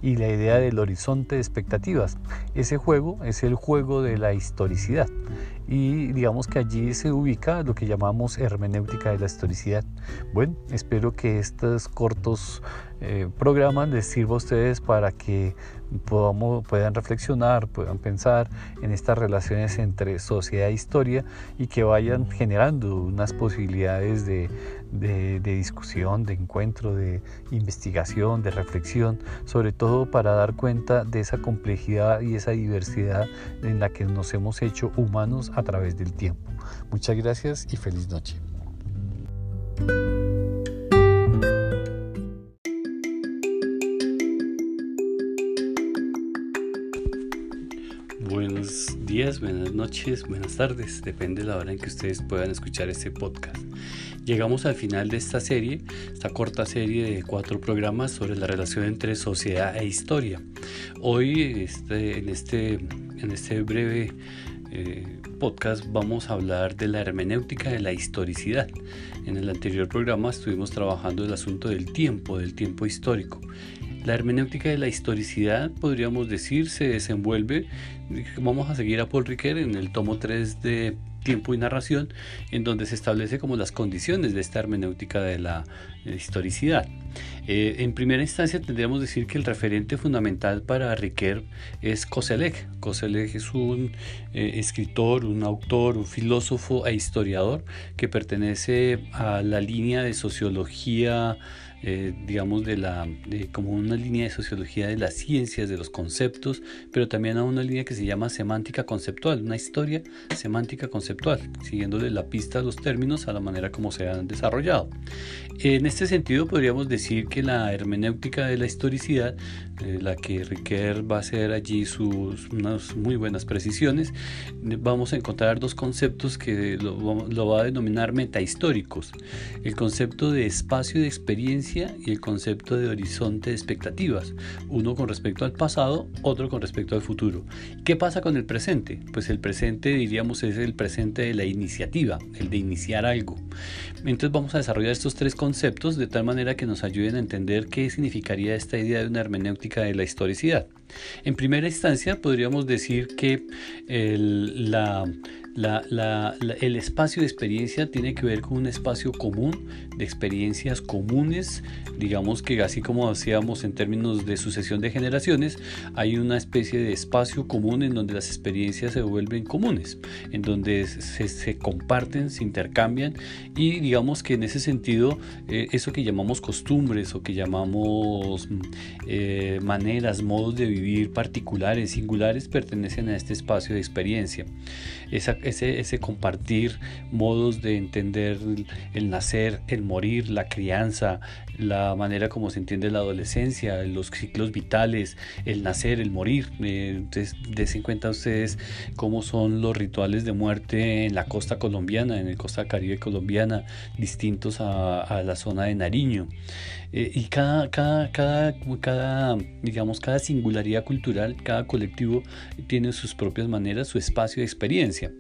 y la idea del horizonte de expectativas. Ese juego es el juego de la historicidad y digamos que allí se ubica lo que llamamos hermenéutica de la historicidad. Bueno, espero que estos cortos eh, programas les sirva a ustedes para que podamos, puedan reflexionar, puedan pensar en estas relaciones entre sociedad e historia y que vayan generando unas posibilidades de, de, discusión, de encuentro, de investigación, de reflexión, sobre todo para dar cuenta de esa complejidad y esa diversidad en la que nos hemos hecho humanos a través del tiempo. Muchas gracias y feliz noche. Días, buenas noches, buenas tardes, depende de la hora en que ustedes puedan escuchar este podcast. Llegamos al final de esta serie, esta corta serie de cuatro programas sobre la relación entre sociedad e historia. Hoy este, en, este, en este breve eh, podcast vamos a hablar de la hermenéutica de la historicidad. En el anterior programa estuvimos trabajando el asunto del tiempo, del tiempo histórico. La hermenéutica de la historicidad, podríamos decir, se desenvuelve, vamos a seguir a Paul Ricoeur en el tomo 3 de tiempo y narración, en donde se establece como las condiciones de esta hermenéutica de la, historicidad. Eh, en primera instancia tendríamos decir que el referente fundamental para Riquet es Koselleck. Koselleck es un eh, escritor, un autor, un filósofo e historiador que pertenece a la línea de sociología eh, digamos, de la, como una línea de sociología de las ciencias, de los conceptos, pero también a una línea que se llama semántica conceptual, una historia semántica conceptual, siguiéndole la pista a los términos a la manera como se han desarrollado. En este sentido, podríamos decir que la hermenéutica de la historicidad, eh, la que Riquet va a hacer allí sus unas muy buenas precisiones, vamos a encontrar dos conceptos que lo, lo va a denominar metahistóricos. El concepto de espacio de experiencia y el concepto de horizonte de expectativas, uno con respecto al pasado, otro con respecto al futuro. ¿Qué pasa con el presente? Pues el presente diríamos es el presente de la iniciativa, el de iniciar algo. Entonces vamos a desarrollar estos tres conceptos de tal manera que nos ayuden a entender qué significaría esta idea de una hermenéutica de la historicidad. En primera instancia podríamos decir que la el espacio de experiencia tiene que ver con un espacio común de experiencias comunes, digamos que así como hacíamos en términos de sucesión de generaciones, hay una especie de espacio común en donde las experiencias se vuelven comunes, en donde se, comparten, se intercambian y digamos que en ese sentido eh, eso que llamamos costumbres o que llamamos mm, eh, maneras, modos de vivir particulares, singulares, pertenecen a este espacio de experiencia. Esa, ese, compartir modos de entender el nacer, el morir, la crianza, la manera como se entiende la adolescencia, los ciclos vitales, el nacer, el morir. Eh, desen cuenta ustedes cómo son los rituales de muerte en la costa colombiana, en la costa caribe colombiana, distintos a, a la zona de Nariño. Eh, y cada, cada, cada, cada, digamos, cada singularidad cultural, cada colectivo tiene sus propias maneras, su espacio de experiencia.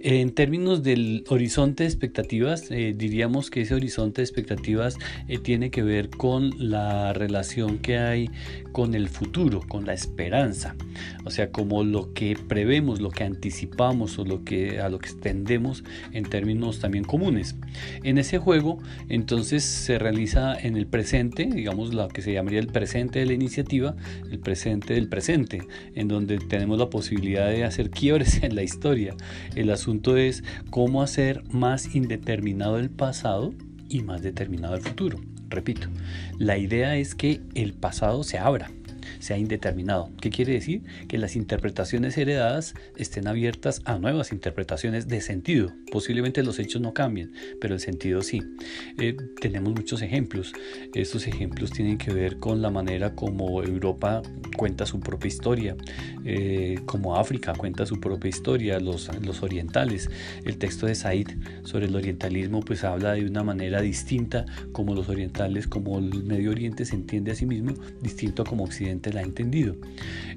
En términos del horizonte de expectativas, eh, diríamos que ese horizonte de expectativas eh, tiene que ver con la relación que hay con el futuro, con la esperanza. O sea, como lo que prevemos, lo que anticipamos o lo que, a lo que tendemos en términos también comunes. En ese juego, entonces, se realiza en el presente presente, digamos lo que se llamaría el presente de la iniciativa, el presente del presente, en donde tenemos la posibilidad de hacer quiebres en la historia. El asunto es cómo hacer más indeterminado el pasado y más determinado el futuro. Repito, la idea es que el pasado se abra, sea indeterminado. ¿Qué quiere decir? Que las interpretaciones heredadas estén abiertas a nuevas interpretaciones de sentido. Posiblemente los hechos no cambien, pero el sentido sí. Eh, tenemos muchos ejemplos. Estos ejemplos tienen que ver con la manera como Europa cuenta su propia historia, eh, como África cuenta su propia historia, los, los orientales. El texto de Said sobre el orientalismo pues habla de una manera distinta como los orientales, como el Medio Oriente se entiende a sí mismo, distinto a como Occidente la ha entendido.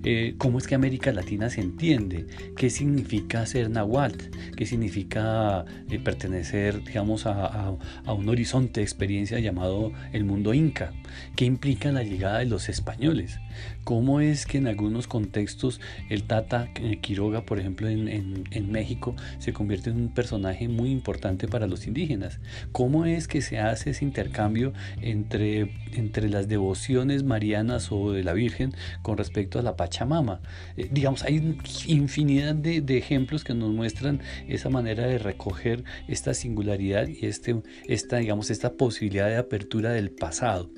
Eh, ¿Cómo es que América Latina se entiende? ¿Qué significa ser Nahuatl? ¿Qué significa eh, pertenecer, digamos, a, a, un horizonte de experiencia llamado el mundo inca? ¿Qué implica la llegada de los españoles? ¿Cómo es que en algunos contextos el Tata eh, Quiroga, por ejemplo, en, México, se convierte en un personaje muy importante para los indígenas? ¿Cómo es que se hace ese intercambio entre, entre las devociones marianas o de la Virgen con respecto a la Pachamama? Eh, digamos, hay infinidad de, de, ejemplos que nos muestran esa manera de recoger esta singularidad y este, esta, digamos, esta posibilidad de apertura del pasado.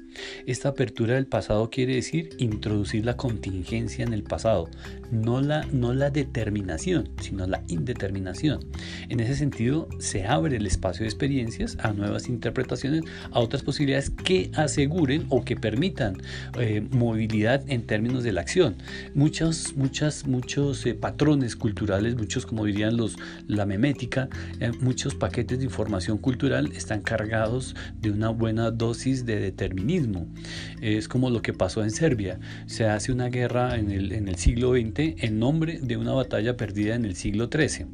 Esta apertura del pasado quiere decir introducir la contingencia en el pasado, no la, no la determinación, sino la indeterminación. En ese sentido, se abre el espacio de experiencias a nuevas interpretaciones, a otras posibilidades que aseguren o que permitan eh, movilidad en términos de la acción. Muchos, muchas, muchos eh, patrones culturales, muchos, como dirían los, la memética, eh, muchos paquetes de información cultural están cargados de una buena dosis de determinismo es como lo que pasó en Serbia. Se hace una guerra en el, en el siglo XX en nombre de una batalla perdida en el siglo XIII.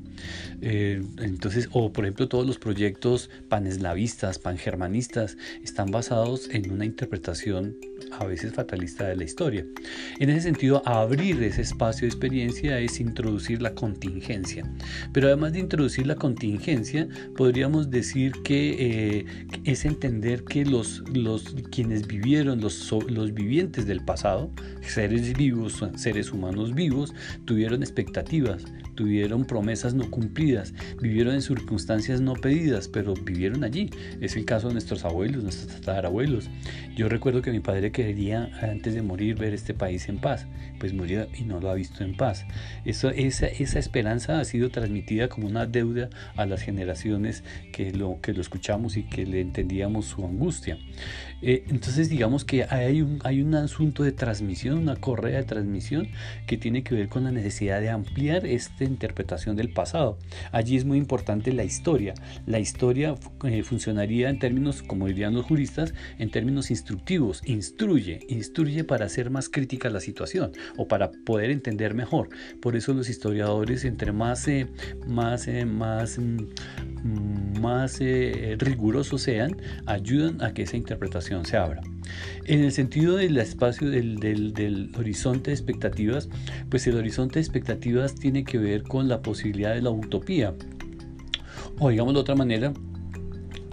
Eh, entonces, o por ejemplo, todos los proyectos paneslavistas, pangermanistas, están basados en una interpretación a veces fatalista de la historia. En ese sentido, abrir ese espacio de experiencia es introducir la contingencia. Pero además de introducir la contingencia, podríamos decir que eh, es entender que los, los quienes vivieron, los, los vivientes del pasado, seres vivos, seres humanos vivos, tuvieron expectativas, tuvieron promesas no cumplidas, vivieron en circunstancias no pedidas, pero vivieron allí. Es el caso de nuestros abuelos, nuestros tatarabuelos. Yo recuerdo que mi padre quería antes de morir ver este país en paz, pues murió y no lo ha visto en paz. Esa, esa esperanza ha sido transmitida como una deuda a las generaciones que lo, que lo escuchamos y que le entendíamos su angustia. Eh, entonces digamos que hay un, hay un asunto de transmisión, una correa de transmisión que tiene que ver con la necesidad de ampliar esta interpretación del pasado. Allí es muy importante la historia. La historia eh, funcionaría en términos, como dirían los juristas, en términos instructivos. Instruye, instruye para hacer más crítica la situación o para poder entender mejor. Por eso los historiadores, entre más, eh, más, más, mm, más rigurosos sean, ayudan a que esa interpretación se abra. En el sentido del espacio del, del, horizonte de expectativas, pues el horizonte de expectativas tiene que ver con la posibilidad de la utopía. O digamos de otra manera,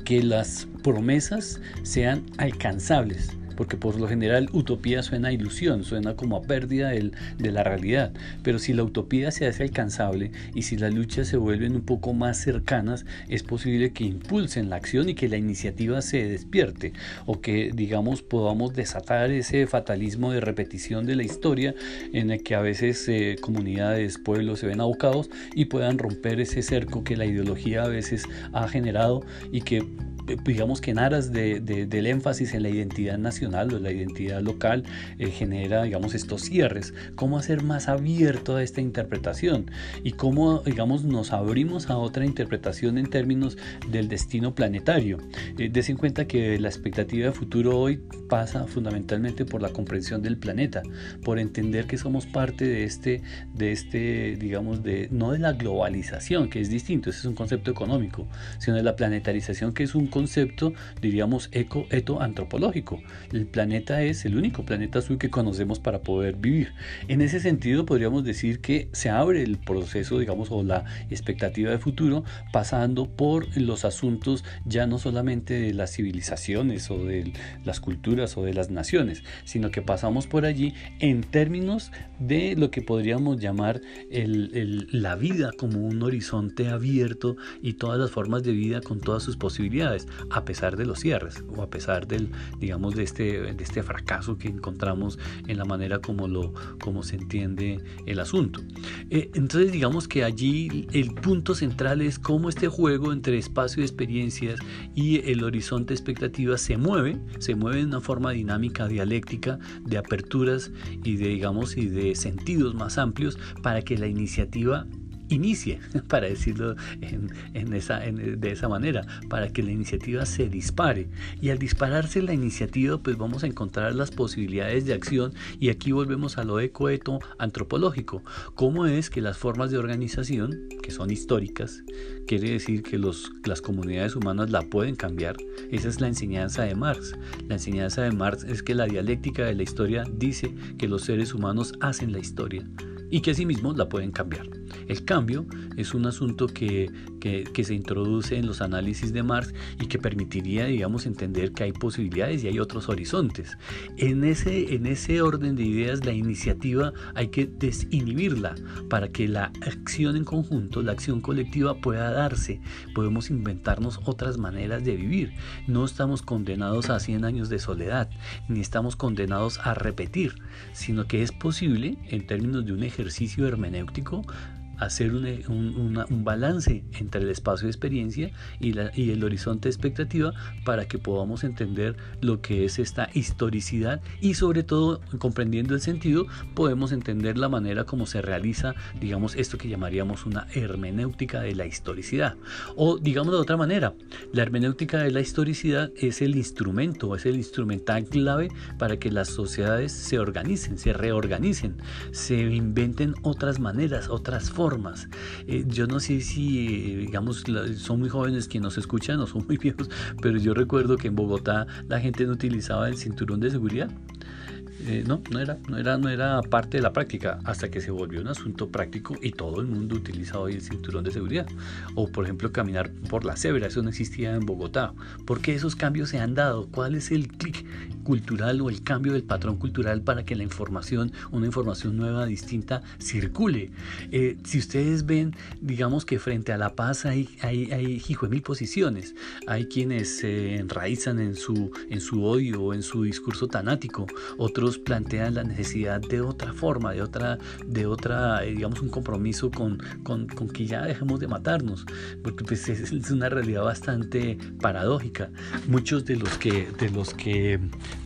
que las promesas sean alcanzables porque por lo general utopía suena a ilusión, suena como a pérdida de la realidad, pero si la utopía se hace alcanzable y si las luchas se vuelven un poco más cercanas, es posible que impulsen la acción y que la iniciativa se despierte o que digamos podamos desatar ese fatalismo de repetición de la historia en el que a veces eh, comunidades, pueblos se ven abocados y puedan romper ese cerco que la ideología a veces ha generado y que digamos que en aras de, del énfasis en la identidad nacional o la identidad local eh, genera digamos estos cierres. Cómo hacer más abierto a esta interpretación y cómo digamos nos abrimos a otra interpretación en términos del destino planetario eh, des en cuenta que la expectativa de futuro hoy pasa fundamentalmente por la comprensión del planeta por entender que somos parte de este de este digamos de no de la globalización que es distinto ese es un concepto económico sino de la planetarización que es un concepto, diríamos, eco-eto-antropológico. El planeta es el único planeta azul que conocemos para poder vivir. En ese sentido, podríamos decir que se abre el proceso, digamos, o la expectativa de futuro, pasando por los asuntos ya no solamente de las civilizaciones o de las culturas o de las naciones, sino que pasamos por allí en términos de lo que podríamos llamar la vida como un horizonte abierto y todas las formas de vida con todas sus posibilidades a pesar de los cierres o a pesar del, digamos, de este, de este fracaso que encontramos en la manera como, lo, como se entiende el asunto. Eh, entonces, digamos que allí el punto central es cómo este juego entre espacio de experiencias y el horizonte de expectativas se mueve, se mueve en una forma dinámica, dialéctica, de aperturas y de, digamos, y de sentidos más amplios para que la iniciativa inicie, para decirlo en, esa, de esa manera, para que la iniciativa se dispare. Y al dispararse la iniciativa, pues vamos a encontrar las posibilidades de acción y aquí volvemos a lo ecoeto antropológico. ¿Cómo es que las formas de organización, que son históricas, quiere decir que los, las comunidades humanas la pueden cambiar? Esa es la enseñanza de Marx. La enseñanza de Marx es que la dialéctica de la historia dice que los seres humanos hacen la historia y que asimismo la pueden cambiar. El cambio es un asunto que, se introduce en los análisis de Marx y que permitiría, digamos, entender que hay posibilidades y hay otros horizontes. En ese, en ese orden de ideas, la iniciativa hay que desinhibirla para que la acción en conjunto, la acción colectiva pueda darse. Podemos inventarnos otras maneras de vivir. No estamos condenados a 100 años de soledad, ni estamos condenados a repetir, sino que es posible, en términos de un ejercicio hermenéutico, hacer un, balance entre el espacio de experiencia y, la, y el horizonte de expectativa para que podamos entender lo que es esta historicidad y sobre todo comprendiendo el sentido podemos entender la manera como se realiza digamos esto que llamaríamos una hermenéutica de la historicidad. O digamos de otra manera la hermenéutica de la historicidad es el instrumento es el instrumental clave para que las sociedades se organicen se reorganicen se inventen otras maneras otras formas eh, yo no sé si, digamos, son muy jóvenes quienes nos escuchan o son muy viejos, pero yo recuerdo que en Bogotá la gente no utilizaba el cinturón de seguridad. Eh, no, no era, no, era, no era parte de la práctica hasta que se volvió un asunto práctico y todo el mundo utiliza hoy el cinturón de seguridad. O por ejemplo caminar por la cebra, eso no existía en Bogotá. ¿Por qué esos cambios se han dado? ¿Cuál es el clic cultural o el cambio del patrón cultural para que la información, una información nueva, distinta, circule? Eh, si ustedes ven, digamos que frente a la paz hay, hay, hay hijo de mil posiciones. Hay quienes se enraizan en su, en su odio en su discurso tanático. Otros plantean la necesidad de otra forma, de otra, de otra eh, digamos, un compromiso con, con, con, que ya dejemos de matarnos, porque pues es, una realidad bastante paradójica. Muchos de los que, de los que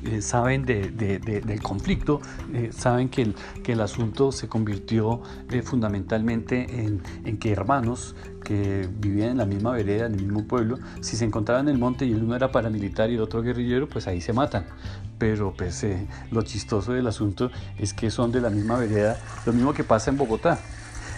eh, saben de, del conflicto eh, saben que el, que el asunto se convirtió fundamentalmente en, en que hermanos que vivían en la misma vereda, en el mismo pueblo, si se encontraban en el monte y uno era paramilitar y el otro guerrillero, pues ahí se matan. Pero pues eh, lo chistoso del asunto es que son de la misma vereda, lo mismo que pasa en Bogotá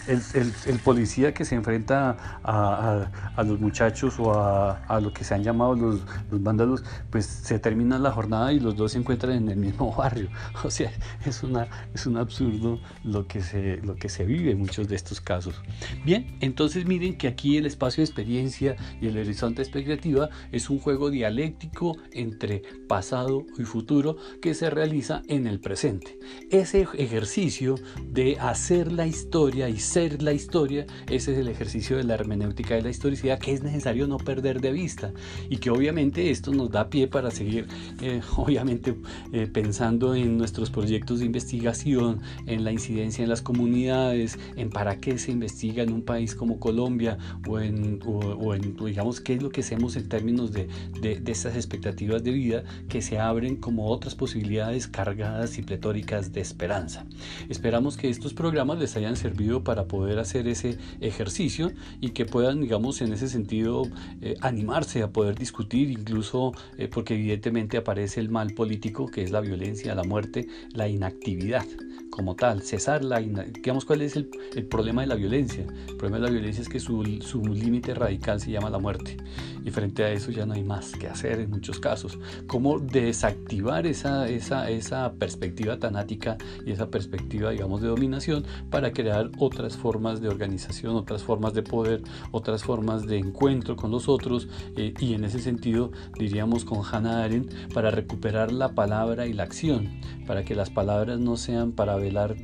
el, policía que se enfrenta a, los muchachos o a, lo que se han llamado los, los, vándalos, pues se termina la jornada y los dos se encuentran en el mismo barrio. O sea, es, una, es un absurdo lo que, se, lo que se vive en muchos de estos casos. Bien, entonces miren que aquí el espacio de experiencia y el horizonte expectativa es un juego dialéctico entre pasado y futuro que se realiza en el presente. Ese ejercicio de hacer la historia y ser la historia, ese es el ejercicio de la hermenéutica de la historicidad que es necesario no perder de vista y que obviamente esto nos da pie para seguir, eh, obviamente, eh, pensando en nuestros proyectos de investigación, en la incidencia en las comunidades, en para qué se investiga en un país como Colombia o en, o, en digamos, qué es lo que hacemos en términos de, de, de estas expectativas de vida que se abren como otras posibilidades cargadas y pletóricas de esperanza. Esperamos que estos programas les hayan servido para poder hacer ese ejercicio y que puedan, digamos, en ese sentido eh, animarse a poder discutir, incluso eh, porque evidentemente aparece el mal político, que es la violencia, la muerte, la inactividad como tal, cesar la... Digamos, ¿cuál es el, el, problema de la violencia? El problema de la violencia es que su, su límite radical se llama la muerte. Y frente a eso ya no hay más que hacer en muchos casos. ¿Cómo desactivar esa, esa, esa perspectiva tanática y esa perspectiva, digamos, de dominación para crear otras formas de organización, otras formas de poder, otras formas de encuentro con los otros? Eh, y en ese sentido, diríamos con Hannah Arendt, para recuperar la palabra y la acción, para que las palabras no sean para velar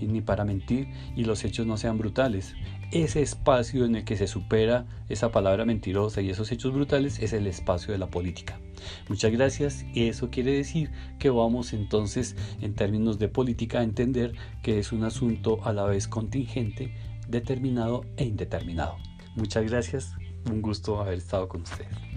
ni para mentir y los hechos no sean brutales. Ese espacio en el que se supera esa palabra mentirosa y esos hechos brutales es el espacio de la política. Muchas gracias y eso quiere decir que vamos entonces en términos de política a entender que es un asunto a la vez contingente, determinado e indeterminado. Muchas gracias, un gusto haber estado con ustedes.